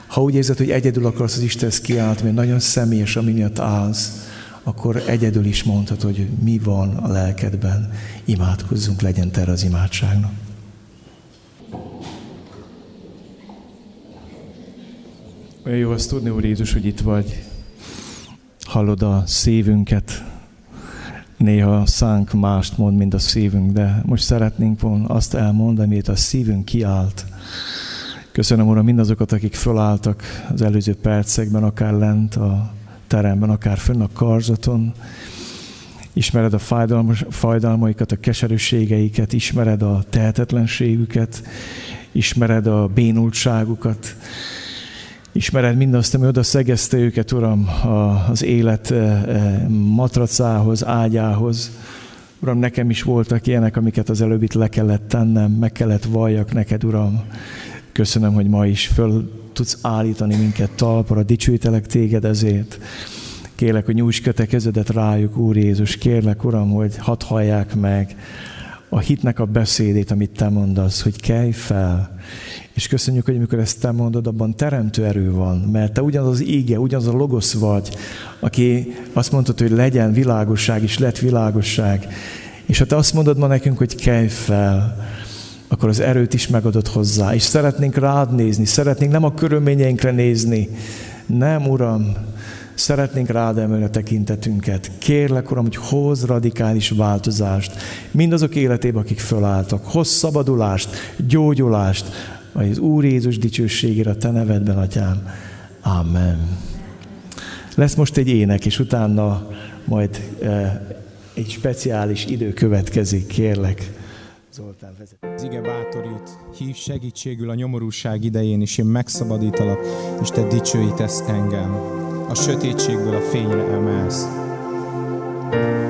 Ha úgy érzed, hogy egyedül akarsz az Istenhez kiállt, mert nagyon személyes, ami miatt állsz, akkor egyedül is mondhatod, hogy mi van a lelkedben. Imádkozzunk, legyen terre az imádságnak. Olyan jó azt tudni, Úr Jézus, hogy itt vagy. Hallod a szívünket. Néha szánk mást mond, mint a szívünk, de most szeretnénk volna azt elmondani, amit a szívünk kiállt. Köszönöm, Uram, mindazokat, akik fölálltak az előző percekben, akár lent a teremben, akár fönn a karzaton. Ismered a fájdalmaikat, a keserűségeiket, ismered a tehetetlenségüket, ismered a bénultságukat, Ismered mindazt, ami oda szegezte őket, Uram, az élet eh, eh, matracához, ágyához. Uram, nekem is voltak ilyenek, amiket az előbb itt le kellett tennem, meg kellett valljak neked, Uram. Köszönöm, hogy ma is föl tudsz állítani minket talpra, dicsőítelek téged ezért. Kérlek, hogy nyújts köte kezedet rájuk, Úr Jézus. Kérlek, Uram, hogy hadd hallják meg a hitnek a beszédét, amit Te mondasz, hogy kelj fel, és köszönjük, hogy amikor ezt te mondod, abban teremtő erő van, mert te ugyanaz az íge, ugyanaz a logosz vagy, aki azt mondtad, hogy legyen világosság, és lett világosság. És ha te azt mondod ma nekünk, hogy kelj fel, akkor az erőt is megadod hozzá. És szeretnénk rád nézni, szeretnénk nem a körülményeinkre nézni. Nem, Uram, szeretnénk rád emelni a tekintetünket. Kérlek, Uram, hogy hoz radikális változást mindazok életében, akik fölálltak. Hoz szabadulást, gyógyulást, az Úr Jézus dicsőségére a Te nevedben, Atyám. Amen. Lesz most egy ének, és utána majd e, egy speciális idő következik, kérlek. Zoltán vezet. Az ige bátorít, hív segítségül a nyomorúság idején, és én megszabadítalak, és te dicsőítesz engem. A sötétségből a fényre emelsz. foglaljunk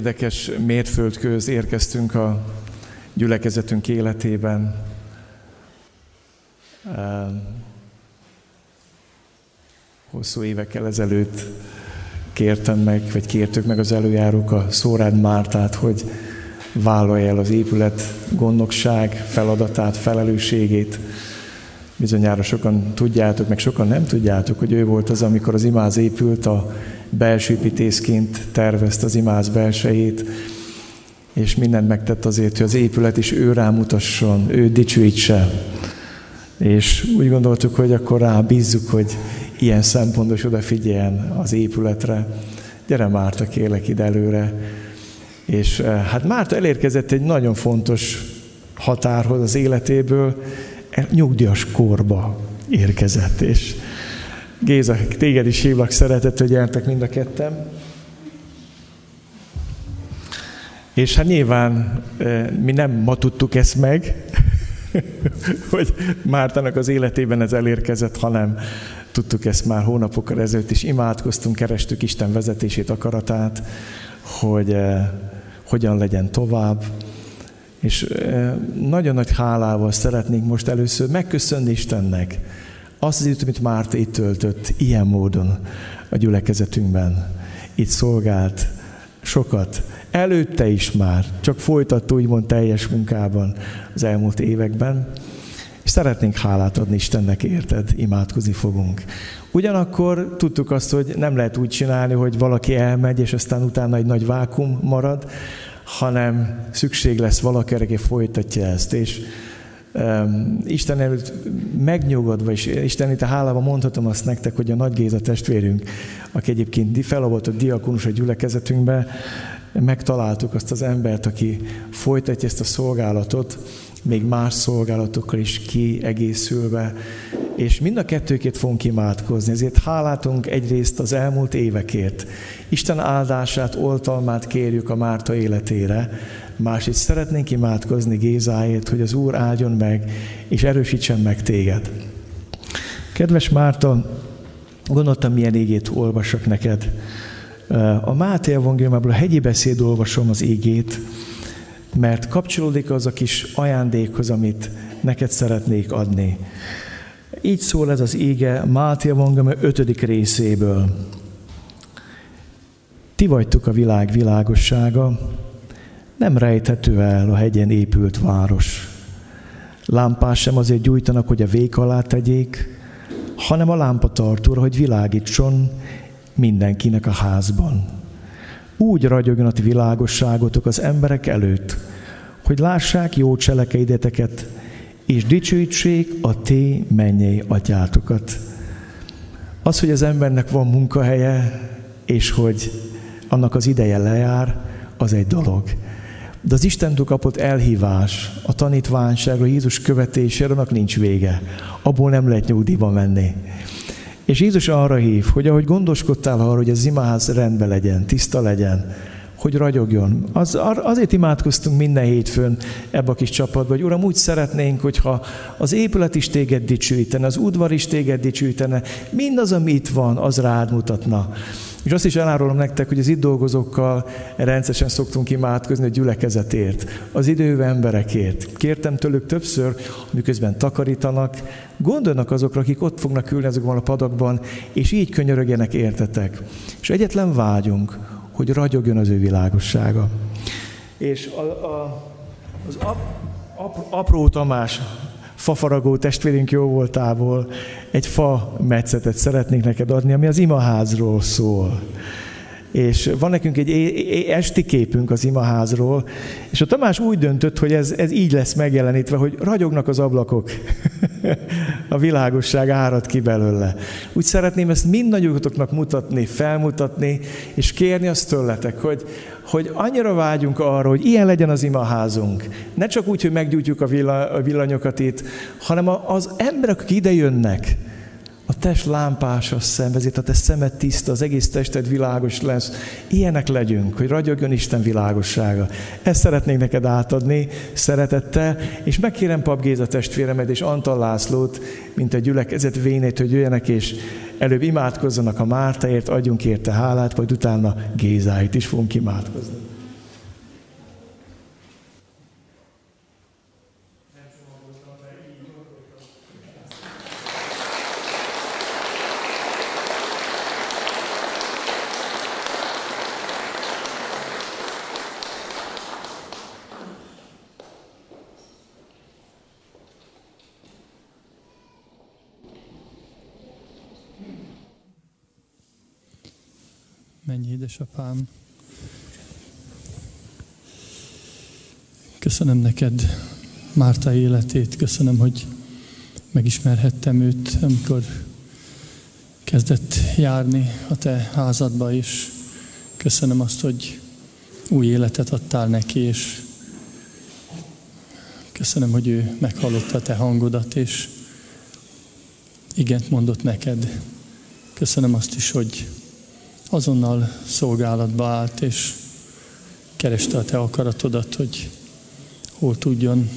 érdekes mérföldköz érkeztünk a gyülekezetünk életében. Hosszú évekkel ezelőtt kértem meg, vagy kértük meg az előjárók a Szórád Mártát, hogy vállalja el az épület gondnokság feladatát, felelősségét. Bizonyára sokan tudjátok, meg sokan nem tudjátok, hogy ő volt az, amikor az imáz épült, a belső építészként tervezte az imáz belsejét, és mindent megtett azért, hogy az épület is ő rámutasson, ő dicsőítse. És úgy gondoltuk, hogy akkor rá bízzuk, hogy ilyen szempontos odafigyeljen az épületre. Gyere Márta, kérlek ide előre. És eh, hát Márta elérkezett egy nagyon fontos határhoz az életéből, nyugdíjas korba érkezett, és Géza, téged is hívlak szeretett, hogy jeltek mind a ketten. És hát nyilván mi nem ma tudtuk ezt meg, hogy Mártának az életében ez elérkezett, hanem tudtuk ezt már hónapokkal ezelőtt is, imádkoztunk, kerestük Isten vezetését, akaratát, hogy hogyan legyen tovább. És nagyon nagy hálával szeretnénk most először megköszönni Istennek azt az időt, amit Márta itt töltött ilyen módon a gyülekezetünkben. Itt szolgált sokat, előtte is már, csak folytatta úgymond teljes munkában az elmúlt években. És szeretnénk hálát adni Istennek, érted? Imádkozni fogunk. Ugyanakkor tudtuk azt, hogy nem lehet úgy csinálni, hogy valaki elmegy, és aztán utána egy nagy vákum marad, hanem szükség lesz valaki, aki folytatja ezt. És Isten előtt megnyugodva, és Isten itt a hálában mondhatom azt nektek, hogy a Nagy Géza testvérünk, aki egyébként felavatott diakonus a gyülekezetünkbe, megtaláltuk azt az embert, aki folytatja ezt a szolgálatot, még más szolgálatokkal is kiegészülve, és mind a kettőkét fogunk imádkozni. Ezért hálátunk egyrészt az elmúlt évekért. Isten áldását, oltalmát kérjük a Márta életére, másrészt szeretnénk imádkozni Gézáért, hogy az Úr áldjon meg, és erősítsen meg téged. Kedves Márta, gondoltam, milyen égét olvasok neked. A Máté evangéliumából a hegyi beszéd olvasom az égét, mert kapcsolódik az a kis ajándékhoz, amit neked szeretnék adni. Így szól ez az ége Máté evangélium 5. részéből. Ti vagytok a világ világossága, nem rejthető el a hegyen épült város. Lámpás sem azért gyújtanak, hogy a vék alá tegyék, hanem a lámpatartóra, hogy világítson mindenkinek a házban. Úgy ragyogjon a ti világosságotok az emberek előtt, hogy lássák jó cselekeideteket, és dicsőítsék a ti mennyei atyátokat. Az, hogy az embernek van munkahelye, és hogy annak az ideje lejár, az egy dolog. De az Istentől kapott elhívás, a tanítványságra, Jézus követésére, annak nincs vége. Abból nem lehet nyugdíjba menni. És Jézus arra hív, hogy ahogy gondoskodtál arra, hogy az imaház rendben legyen, tiszta legyen, hogy ragyogjon. Az, azért imádkoztunk minden hétfőn ebbe a kis csapatba, hogy Uram, úgy szeretnénk, hogyha az épület is téged dicsőítene, az udvar is téged dicsőítene, mindaz, ami itt van, az rád mutatna. És azt is elárulom nektek, hogy az itt dolgozókkal rendszeresen szoktunk imádkozni a gyülekezetért, az időve emberekért. Kértem tőlük többször, miközben takarítanak, gondolnak azokra, akik ott fognak ülni azokban a padakban, és így könyörögjenek értetek. És egyetlen vágyunk, hogy ragyogjon az ő világossága. És a, a, az ap, ap, apró Tamás fafaragó testvérünk jó voltából egy fa metszetet szeretnék neked adni, ami az imaházról szól. És van nekünk egy esti képünk az imaházról, és a Tamás úgy döntött, hogy ez, ez így lesz megjelenítve, hogy ragyognak az ablakok, a világosság árad ki belőle. Úgy szeretném ezt mindannyiukatoknak mutatni, felmutatni, és kérni azt tőletek, hogy, hogy annyira vágyunk arra, hogy ilyen legyen az imaházunk. Ne csak úgy, hogy meggyújtjuk a, villanyokat itt, hanem az emberek, akik ide jönnek, test lámpás a a te szemed tiszta, az egész tested világos lesz. Ilyenek legyünk, hogy ragyogjon Isten világossága. Ezt szeretnék neked átadni szeretettel, és megkérem Pap Géza testvéremet és Antal Lászlót, mint egy gyülekezet vénét, hogy jöjjenek és előbb imádkozzanak a Mártaért, adjunk érte hálát, majd utána Gézáit is fogunk imádkozni. Menj, édesapám! Köszönöm neked Márta életét, köszönöm, hogy megismerhettem őt, amikor kezdett járni a te házadba, és köszönöm azt, hogy új életet adtál neki, és köszönöm, hogy ő meghallotta a te hangodat, és igent mondott neked. Köszönöm azt is, hogy azonnal szolgálatba állt, és kereste a te akaratodat, hogy hol tudjon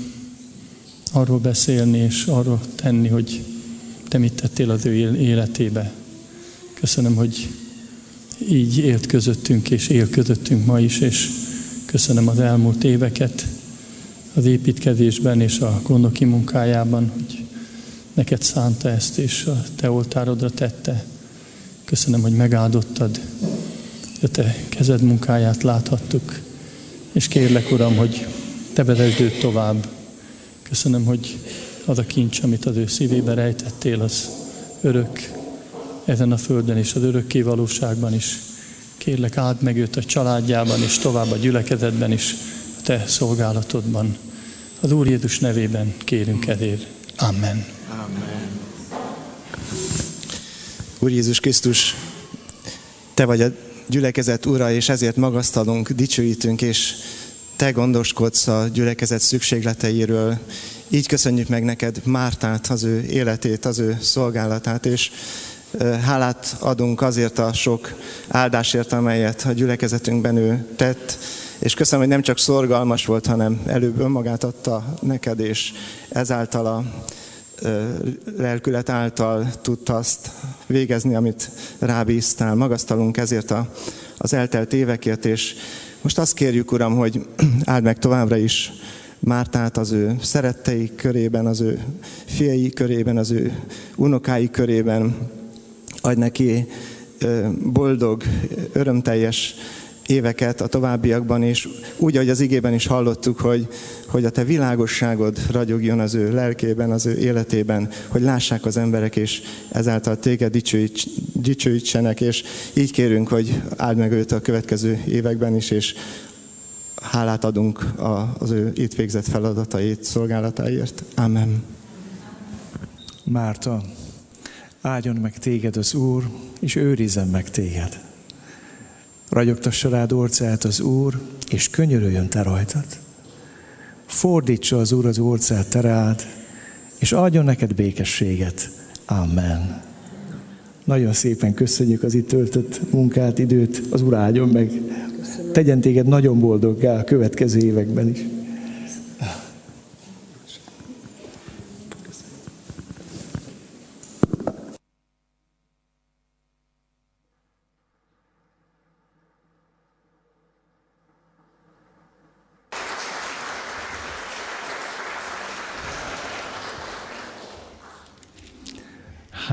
arról beszélni, és arról tenni, hogy te mit tettél az ő életébe. Köszönöm, hogy így élt közöttünk, és él közöttünk ma is, és köszönöm az elmúlt éveket az építkezésben és a gondoki munkájában, hogy neked szánta ezt, és a te oltárodra tette. Köszönöm, hogy megáldottad, a te kezed munkáját láthattuk, és kérlek, Uram, hogy te vezesd őt tovább. Köszönöm, hogy az a kincs, amit az ő szívébe rejtettél, az örök ezen a földön és az örökké valóságban is. Kérlek, áld meg őt a családjában és tovább a gyülekezetben is, a te szolgálatodban. Az Úr Jézus nevében kérünk ezért. Amen. Úr Jézus Krisztus, Te vagy a gyülekezet ura, és ezért magasztalunk, dicsőítünk, és Te gondoskodsz a gyülekezet szükségleteiről. Így köszönjük meg neked Mártát, az ő életét, az ő szolgálatát, és hálát adunk azért a sok áldásért, amelyet a gyülekezetünkben ő tett, és köszönöm, hogy nem csak szorgalmas volt, hanem előbb önmagát adta neked, és ezáltal a lelkület által tudta azt végezni, amit rábíztál. Magasztalunk ezért a, az eltelt évekért, és most azt kérjük, Uram, hogy áld meg továbbra is Mártát az ő szerettei körében, az ő fiai körében, az ő unokái körében. Adj neki boldog, örömteljes éveket a továbbiakban, és úgy, ahogy az igében is hallottuk, hogy, hogy a te világosságod ragyogjon az ő lelkében, az ő életében, hogy lássák az emberek, és ezáltal téged dicsőíts, dicsőítsenek, és így kérünk, hogy áld meg őt a következő években is, és hálát adunk az ő itt végzett feladatait, szolgálatáért. Amen. Márta, áldjon meg téged az Úr, és őrizzen meg téged. Ragyogtassa rád orcát az Úr, és könyörüljön te rajtad. Fordítsa az Úr az orcát te rád, és adjon neked békességet. Amen. Nagyon szépen köszönjük az itt töltött munkát, időt. Az Úr áldjon meg. Tegyen téged nagyon boldoggá a következő években is.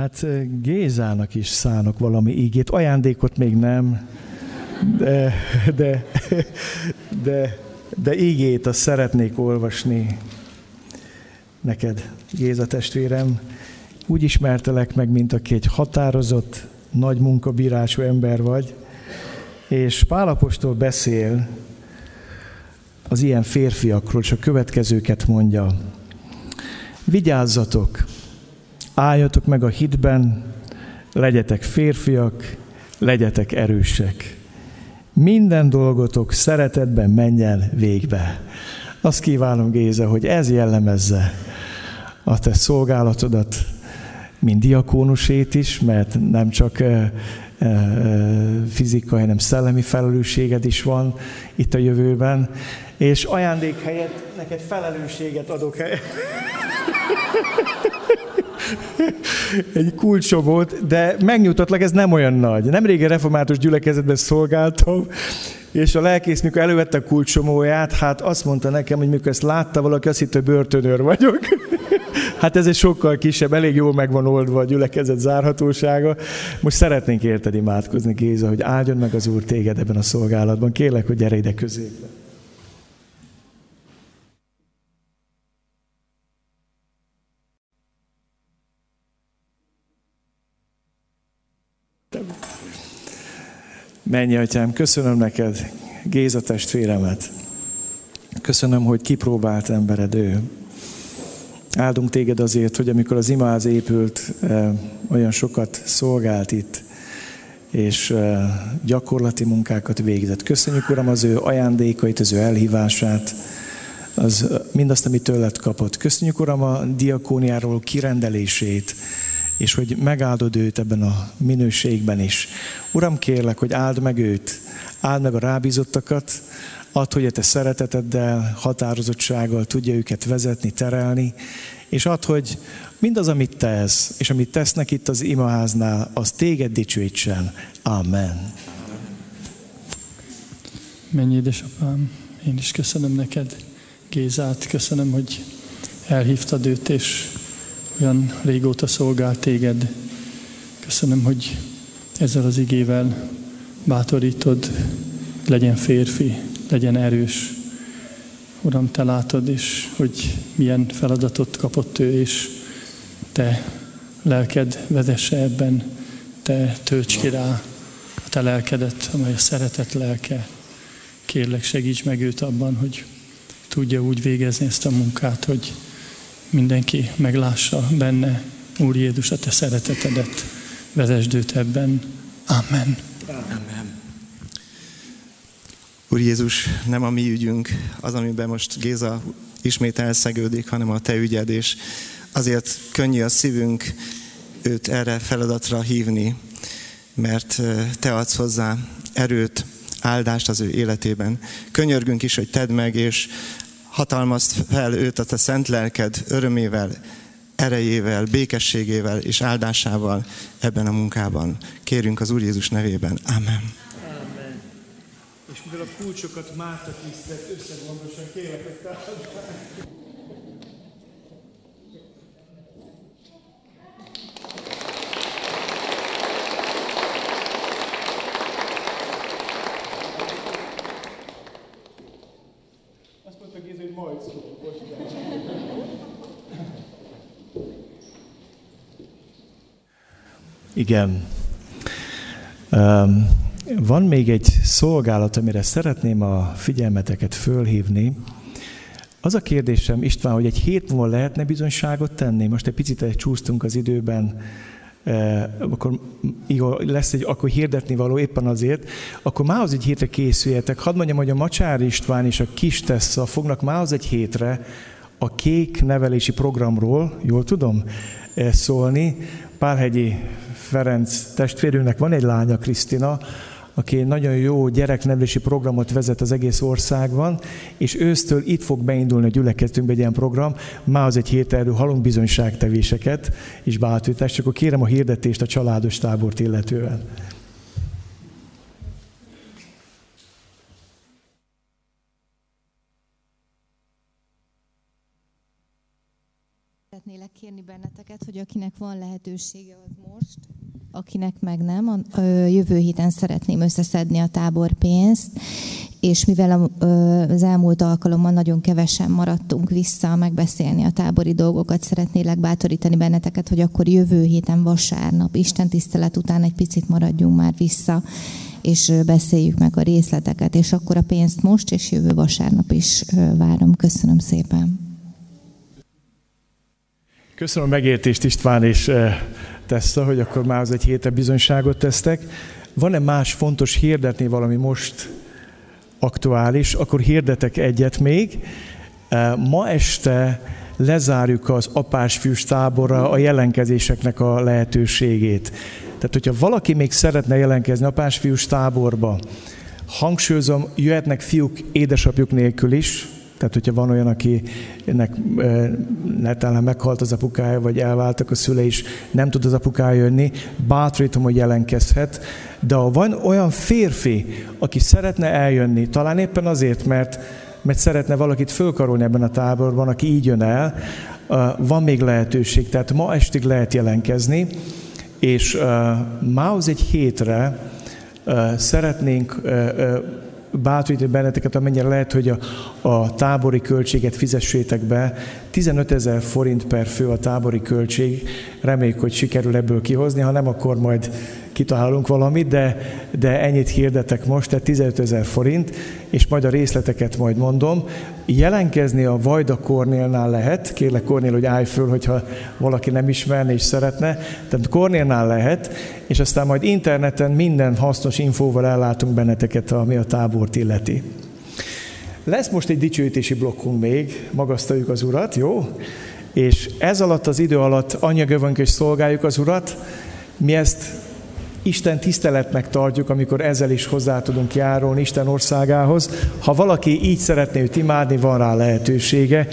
Hát Gézának is szánok valami ígét, ajándékot még nem, de, de, de, de ígét azt szeretnék olvasni neked, Géza testvérem. Úgy ismertelek meg, mint aki egy határozott, nagy munkabírású ember vagy, és Pálapostól beszél az ilyen férfiakról, és a következőket mondja. Vigyázzatok, álljatok meg a hitben, legyetek férfiak, legyetek erősek. Minden dolgotok szeretetben menjen végbe. Azt kívánom, Géza, hogy ez jellemezze a te szolgálatodat, mint diakónusét is, mert nem csak fizikai, hanem szellemi felelősséged is van itt a jövőben, és ajándék helyett neked felelősséget adok helyett. egy kulcsobot, de megnyugtatlak, ez nem olyan nagy. Nem régen református gyülekezetben szolgáltam, és a lelkész, mikor elővette a kulcsomóját, hát azt mondta nekem, hogy mikor ezt látta valaki, azt hitt, hogy börtönőr vagyok. hát ez egy sokkal kisebb, elég jól meg van oldva a gyülekezet zárhatósága. Most szeretnénk érted imádkozni, Géza, hogy áldjon meg az Úr téged ebben a szolgálatban. Kérlek, hogy gyere ide középre. Mennyi atyám, köszönöm neked Géza testvéremet. Köszönöm, hogy kipróbált embered ő. Áldunk téged azért, hogy amikor az imáz épült, eh, olyan sokat szolgált itt, és eh, gyakorlati munkákat végzett. Köszönjük, Uram, az ő ajándékait, az ő elhívását, az mindazt, amit tőled kapott. Köszönjük, Uram, a diakóniáról kirendelését, és hogy megáldod őt ebben a minőségben is. Uram, kérlek, hogy áld meg őt, áld meg a rábízottakat, add, hogy a te szereteteddel, határozottsággal tudja őket vezetni, terelni, és add, hogy mindaz, amit tesz, és amit tesznek itt az imaháznál, az téged dicsőítsen. Amen. Mennyi édesapám, én is köszönöm neked, Gézát, köszönöm, hogy elhívtad őt, és olyan régóta szolgál téged. Köszönöm, hogy ezzel az igével bátorítod, legyen férfi, legyen erős. Uram, te látod is, hogy milyen feladatot kapott ő, és te lelked vezesse ebben, te tölts ki rá a te lelkedet, amely a szeretet lelke. Kérlek, segíts meg őt abban, hogy tudja úgy végezni ezt a munkát, hogy mindenki meglássa benne, Úr Jézus, a Te szeretetedet, vezesd őt ebben. Amen. Amen. Úr Jézus, nem a mi ügyünk az, amiben most Géza ismét elszegődik, hanem a Te ügyed, és azért könnyű a szívünk őt erre feladatra hívni, mert Te adsz hozzá erőt, áldást az ő életében. Könyörgünk is, hogy tedd meg, és hatalmazd fel őt a te szent lelked örömével, erejével, békességével és áldásával ebben a munkában. Kérünk az Úr Jézus nevében. Amen. Amen. És mivel a kulcsokat Márta tisztelt összegondosan, kérlek, hogy Igen. Um, van még egy szolgálat, amire szeretném a figyelmeteket fölhívni. Az a kérdésem, István, hogy egy hét múlva lehetne bizonyságot tenni? Most egy picit csúsztunk az időben, eh, akkor lesz egy, akkor hirdetni való éppen azért, akkor már az egy hétre készüljetek. Hadd mondjam, hogy a Macsár István és a Kis Tessa fognak már az egy hétre a kék nevelési programról, jól tudom, eh, szólni. Pálhegyi Ferenc testvérünknek van egy lánya, Krisztina, aki nagyon jó gyereknevelési programot vezet az egész országban, és ősztől itt fog beindulni a gyülekezetünkbe egy ilyen program, már az egy hét erről halunk bizonyságtevéseket és csak akkor kérem a hirdetést a családos tábort illetően. Szeretnélek kérni benneteket, hogy akinek van lehetősége, az most akinek meg nem, a jövő héten szeretném összeszedni a táborpénzt, és mivel az elmúlt alkalommal nagyon kevesen maradtunk vissza megbeszélni a tábori dolgokat, szeretnélek bátorítani benneteket, hogy akkor jövő héten vasárnap, Isten tisztelet után egy picit maradjunk már vissza, és beszéljük meg a részleteket, és akkor a pénzt most és jövő vasárnap is várom. Köszönöm szépen. Köszönöm a megértést István, és Tessa, hogy akkor már az egy hétre bizonyságot tesztek. Van-e más fontos hirdetni valami most aktuális, akkor hirdetek egyet még. Ma este lezárjuk az apás-fiús táborra a jelenkezéseknek a lehetőségét. Tehát, hogyha valaki még szeretne jelentkezni apás-fiús táborba, hangsúlyozom, jöhetnek fiúk édesapjuk nélkül is, tehát, hogyha van olyan, akinek netán meghalt az apukája, vagy elváltak a szülei is, nem tud az apukája jönni, bátorítom, hogy jelenkezhet. De ha van olyan férfi, aki szeretne eljönni, talán éppen azért, mert, mert szeretne valakit fölkarolni ebben a táborban, aki így jön el, van még lehetőség. Tehát ma estig lehet jelentkezni, és mához egy hétre szeretnénk bátorítani benneteket, amennyire lehet, hogy a, a tábori költséget fizessétek be. 15 ezer forint per fő a tábori költség. Reméljük, hogy sikerül ebből kihozni, ha nem, akkor majd kitalálunk valamit, de, de ennyit hirdetek most, tehát 15 ezer forint, és majd a részleteket majd mondom. Jelenkezni a Vajda Kornélnál lehet, kérlek Kornél, hogy állj föl, hogyha valaki nem ismerne és szeretne, tehát Kornélnál lehet, és aztán majd interneten minden hasznos infóval ellátunk benneteket, ami a tábort illeti. Lesz most egy dicsőítési blokkunk még, magasztaljuk az Urat, jó? És ez alatt az idő alatt anyagövönk és szolgáljuk az Urat, mi ezt Isten tiszteletnek tartjuk, amikor ezzel is hozzá tudunk járulni Isten országához. Ha valaki így szeretné őt imádni, van rá lehetősége.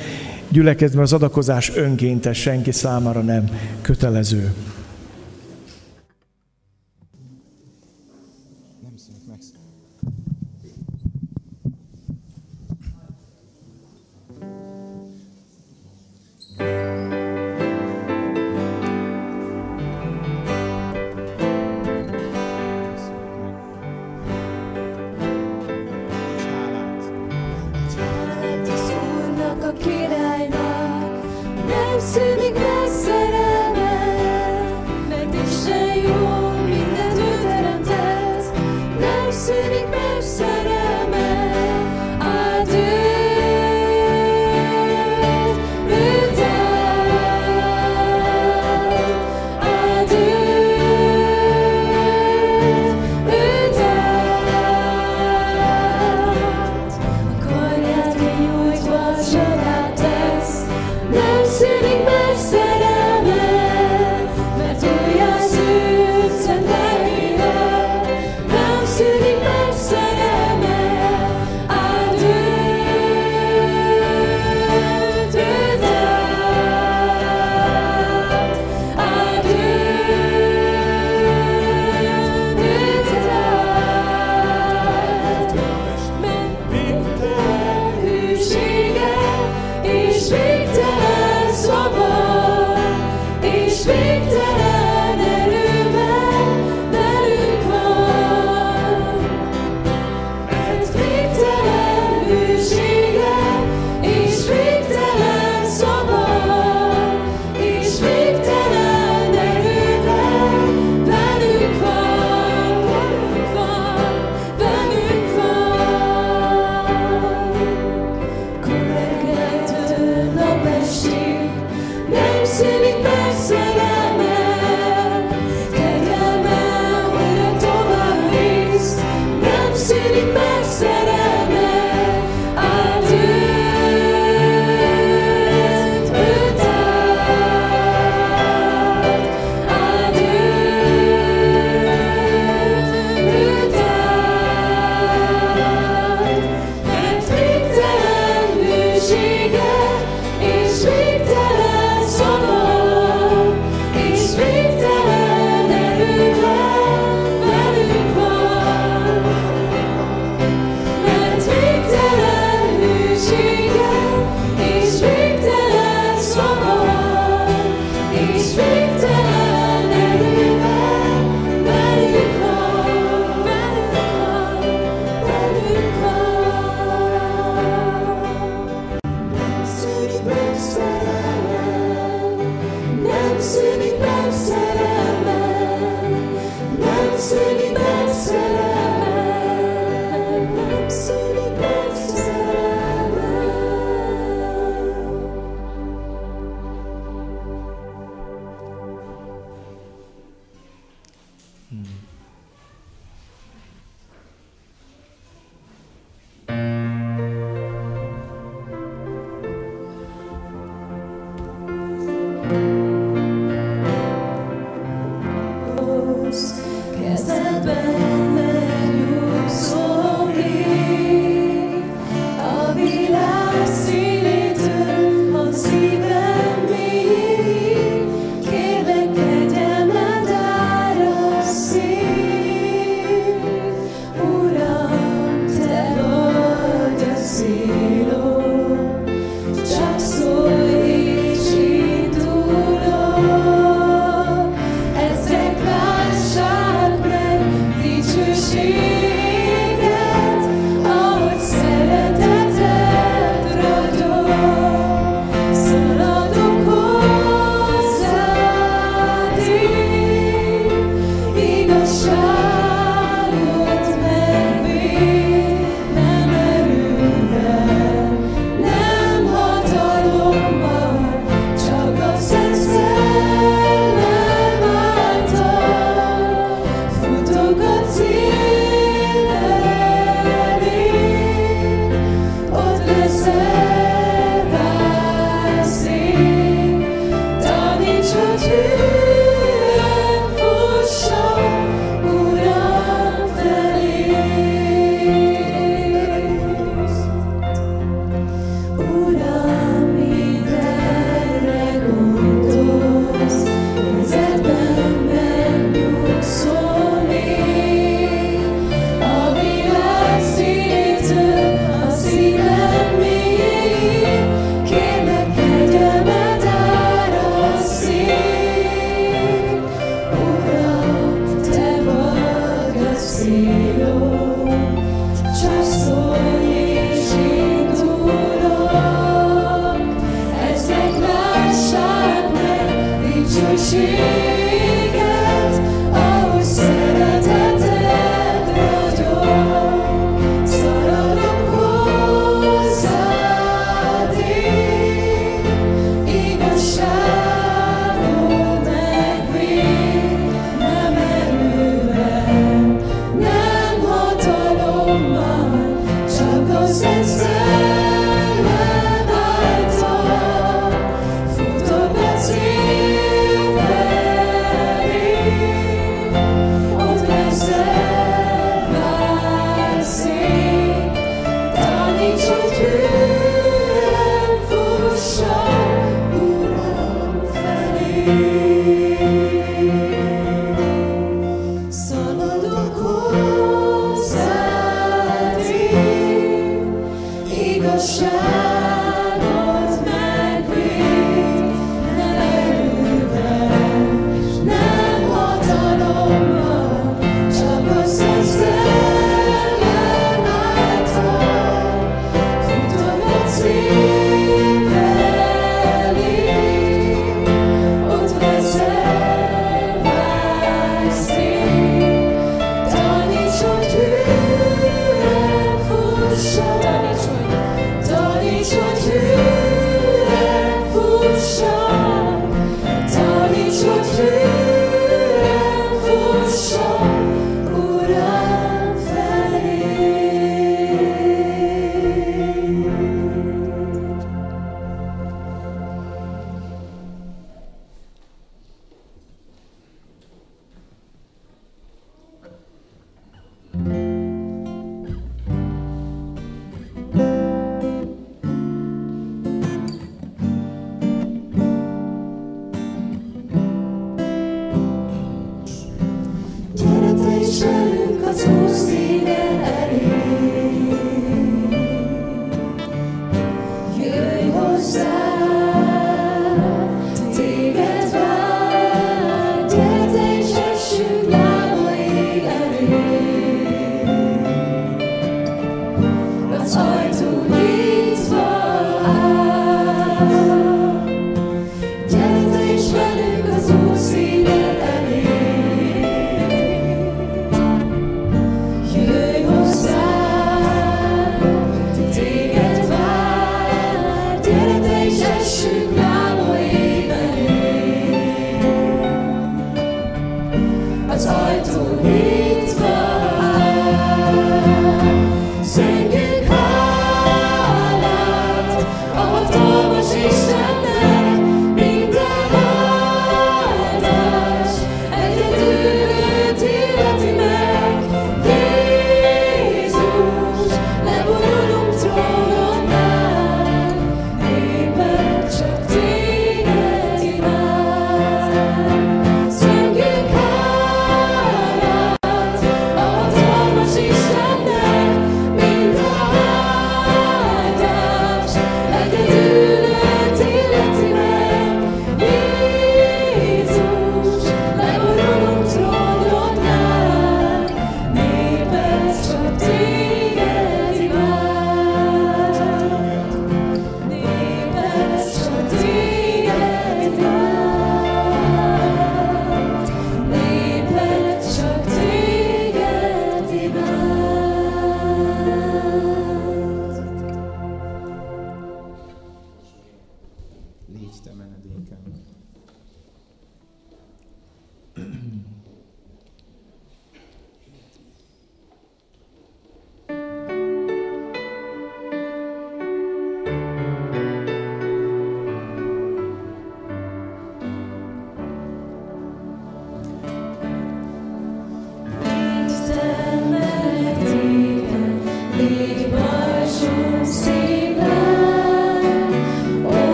Gyülekezben az adakozás önkéntes, senki számára nem kötelező.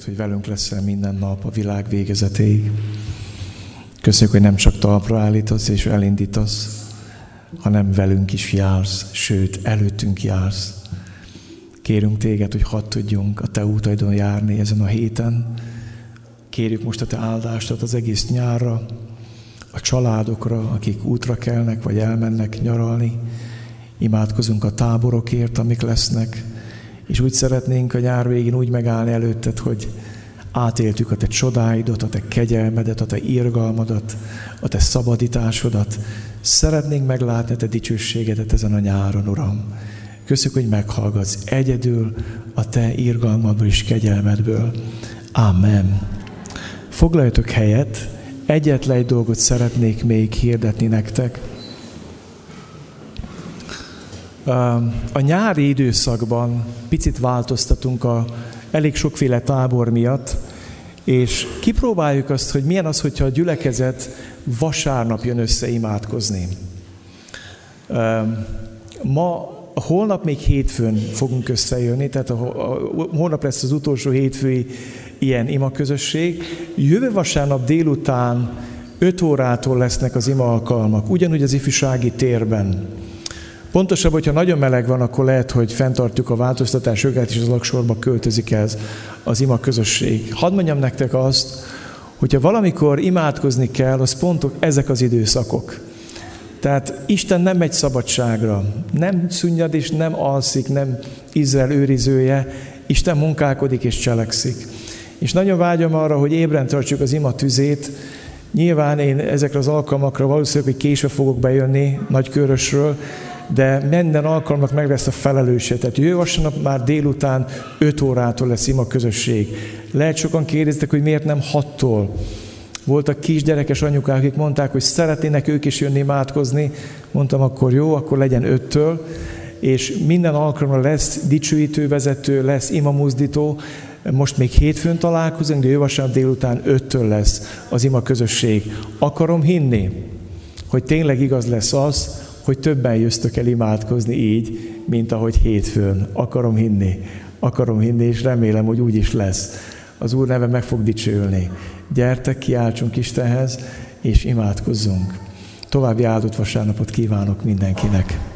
Megígérted, hogy velünk leszel minden nap a világ végezetéig. Köszönjük, hogy nem csak talpra állítasz és elindítasz, hanem velünk is jársz, sőt, előttünk jársz. Kérünk téged, hogy hadd tudjunk a te útaidon járni ezen a héten. Kérjük most a te áldást az egész nyárra, a családokra, akik útra kelnek, vagy elmennek nyaralni. Imádkozunk a táborokért, amik lesznek, és úgy szeretnénk a nyár végén úgy megállni előtted, hogy átéltük a te csodáidat, a te kegyelmedet, a te irgalmadat, a te szabadításodat. Szeretnénk meglátni a te dicsőségedet ezen a nyáron, Uram. Köszönjük, hogy meghallgatsz egyedül a te irgalmadból és kegyelmedből. Amen. Foglaljatok helyet, egyetlen egy dolgot szeretnék még hirdetni nektek. A nyári időszakban picit változtatunk a elég sokféle tábor miatt, és kipróbáljuk azt, hogy milyen az, hogyha a gyülekezet vasárnap jön össze imádkozni. Ma, holnap még hétfőn fogunk összejönni, tehát a, a, a, holnap lesz az utolsó hétfői ilyen imaközösség. Jövő vasárnap délután 5 órától lesznek az ima alkalmak, ugyanúgy az ifjúsági térben. Pontosabb, hogyha nagyon meleg van, akkor lehet, hogy fenntartjuk a változtatás jogát, és az alaksorba költözik ez az ima közösség. Hadd mondjam nektek azt, hogyha valamikor imádkozni kell, az pont ezek az időszakok. Tehát Isten nem megy szabadságra, nem szunnyad és nem alszik, nem Izrael őrizője, Isten munkálkodik és cselekszik. És nagyon vágyom arra, hogy ébren tartsuk az ima tüzét. Nyilván én ezekre az alkalmakra valószínűleg, hogy késve fogok bejönni Nagykörösről, de minden alkalomnak meg a felelőse. Tehát jövő vasárnap már délután 5 órától lesz ima közösség. Lehet sokan kérdeztek, hogy miért nem 6-tól. Voltak kisgyerekes anyukák, akik mondták, hogy szeretnének ők is jönni imádkozni. Mondtam, akkor jó, akkor legyen 5-től. És minden alkalommal lesz dicsőítő vezető, lesz imamuzdító. Most még hétfőn találkozunk, de jövő vasárnap délután 5-től lesz az ima közösség. Akarom hinni, hogy tényleg igaz lesz az, hogy többen jöztök el imádkozni így, mint ahogy hétfőn. Akarom hinni, akarom hinni, és remélem, hogy úgy is lesz. Az Úr neve meg fog dicsőülni. Gyertek, kiáltsunk Istenhez, és imádkozzunk. További áldott vasárnapot kívánok mindenkinek.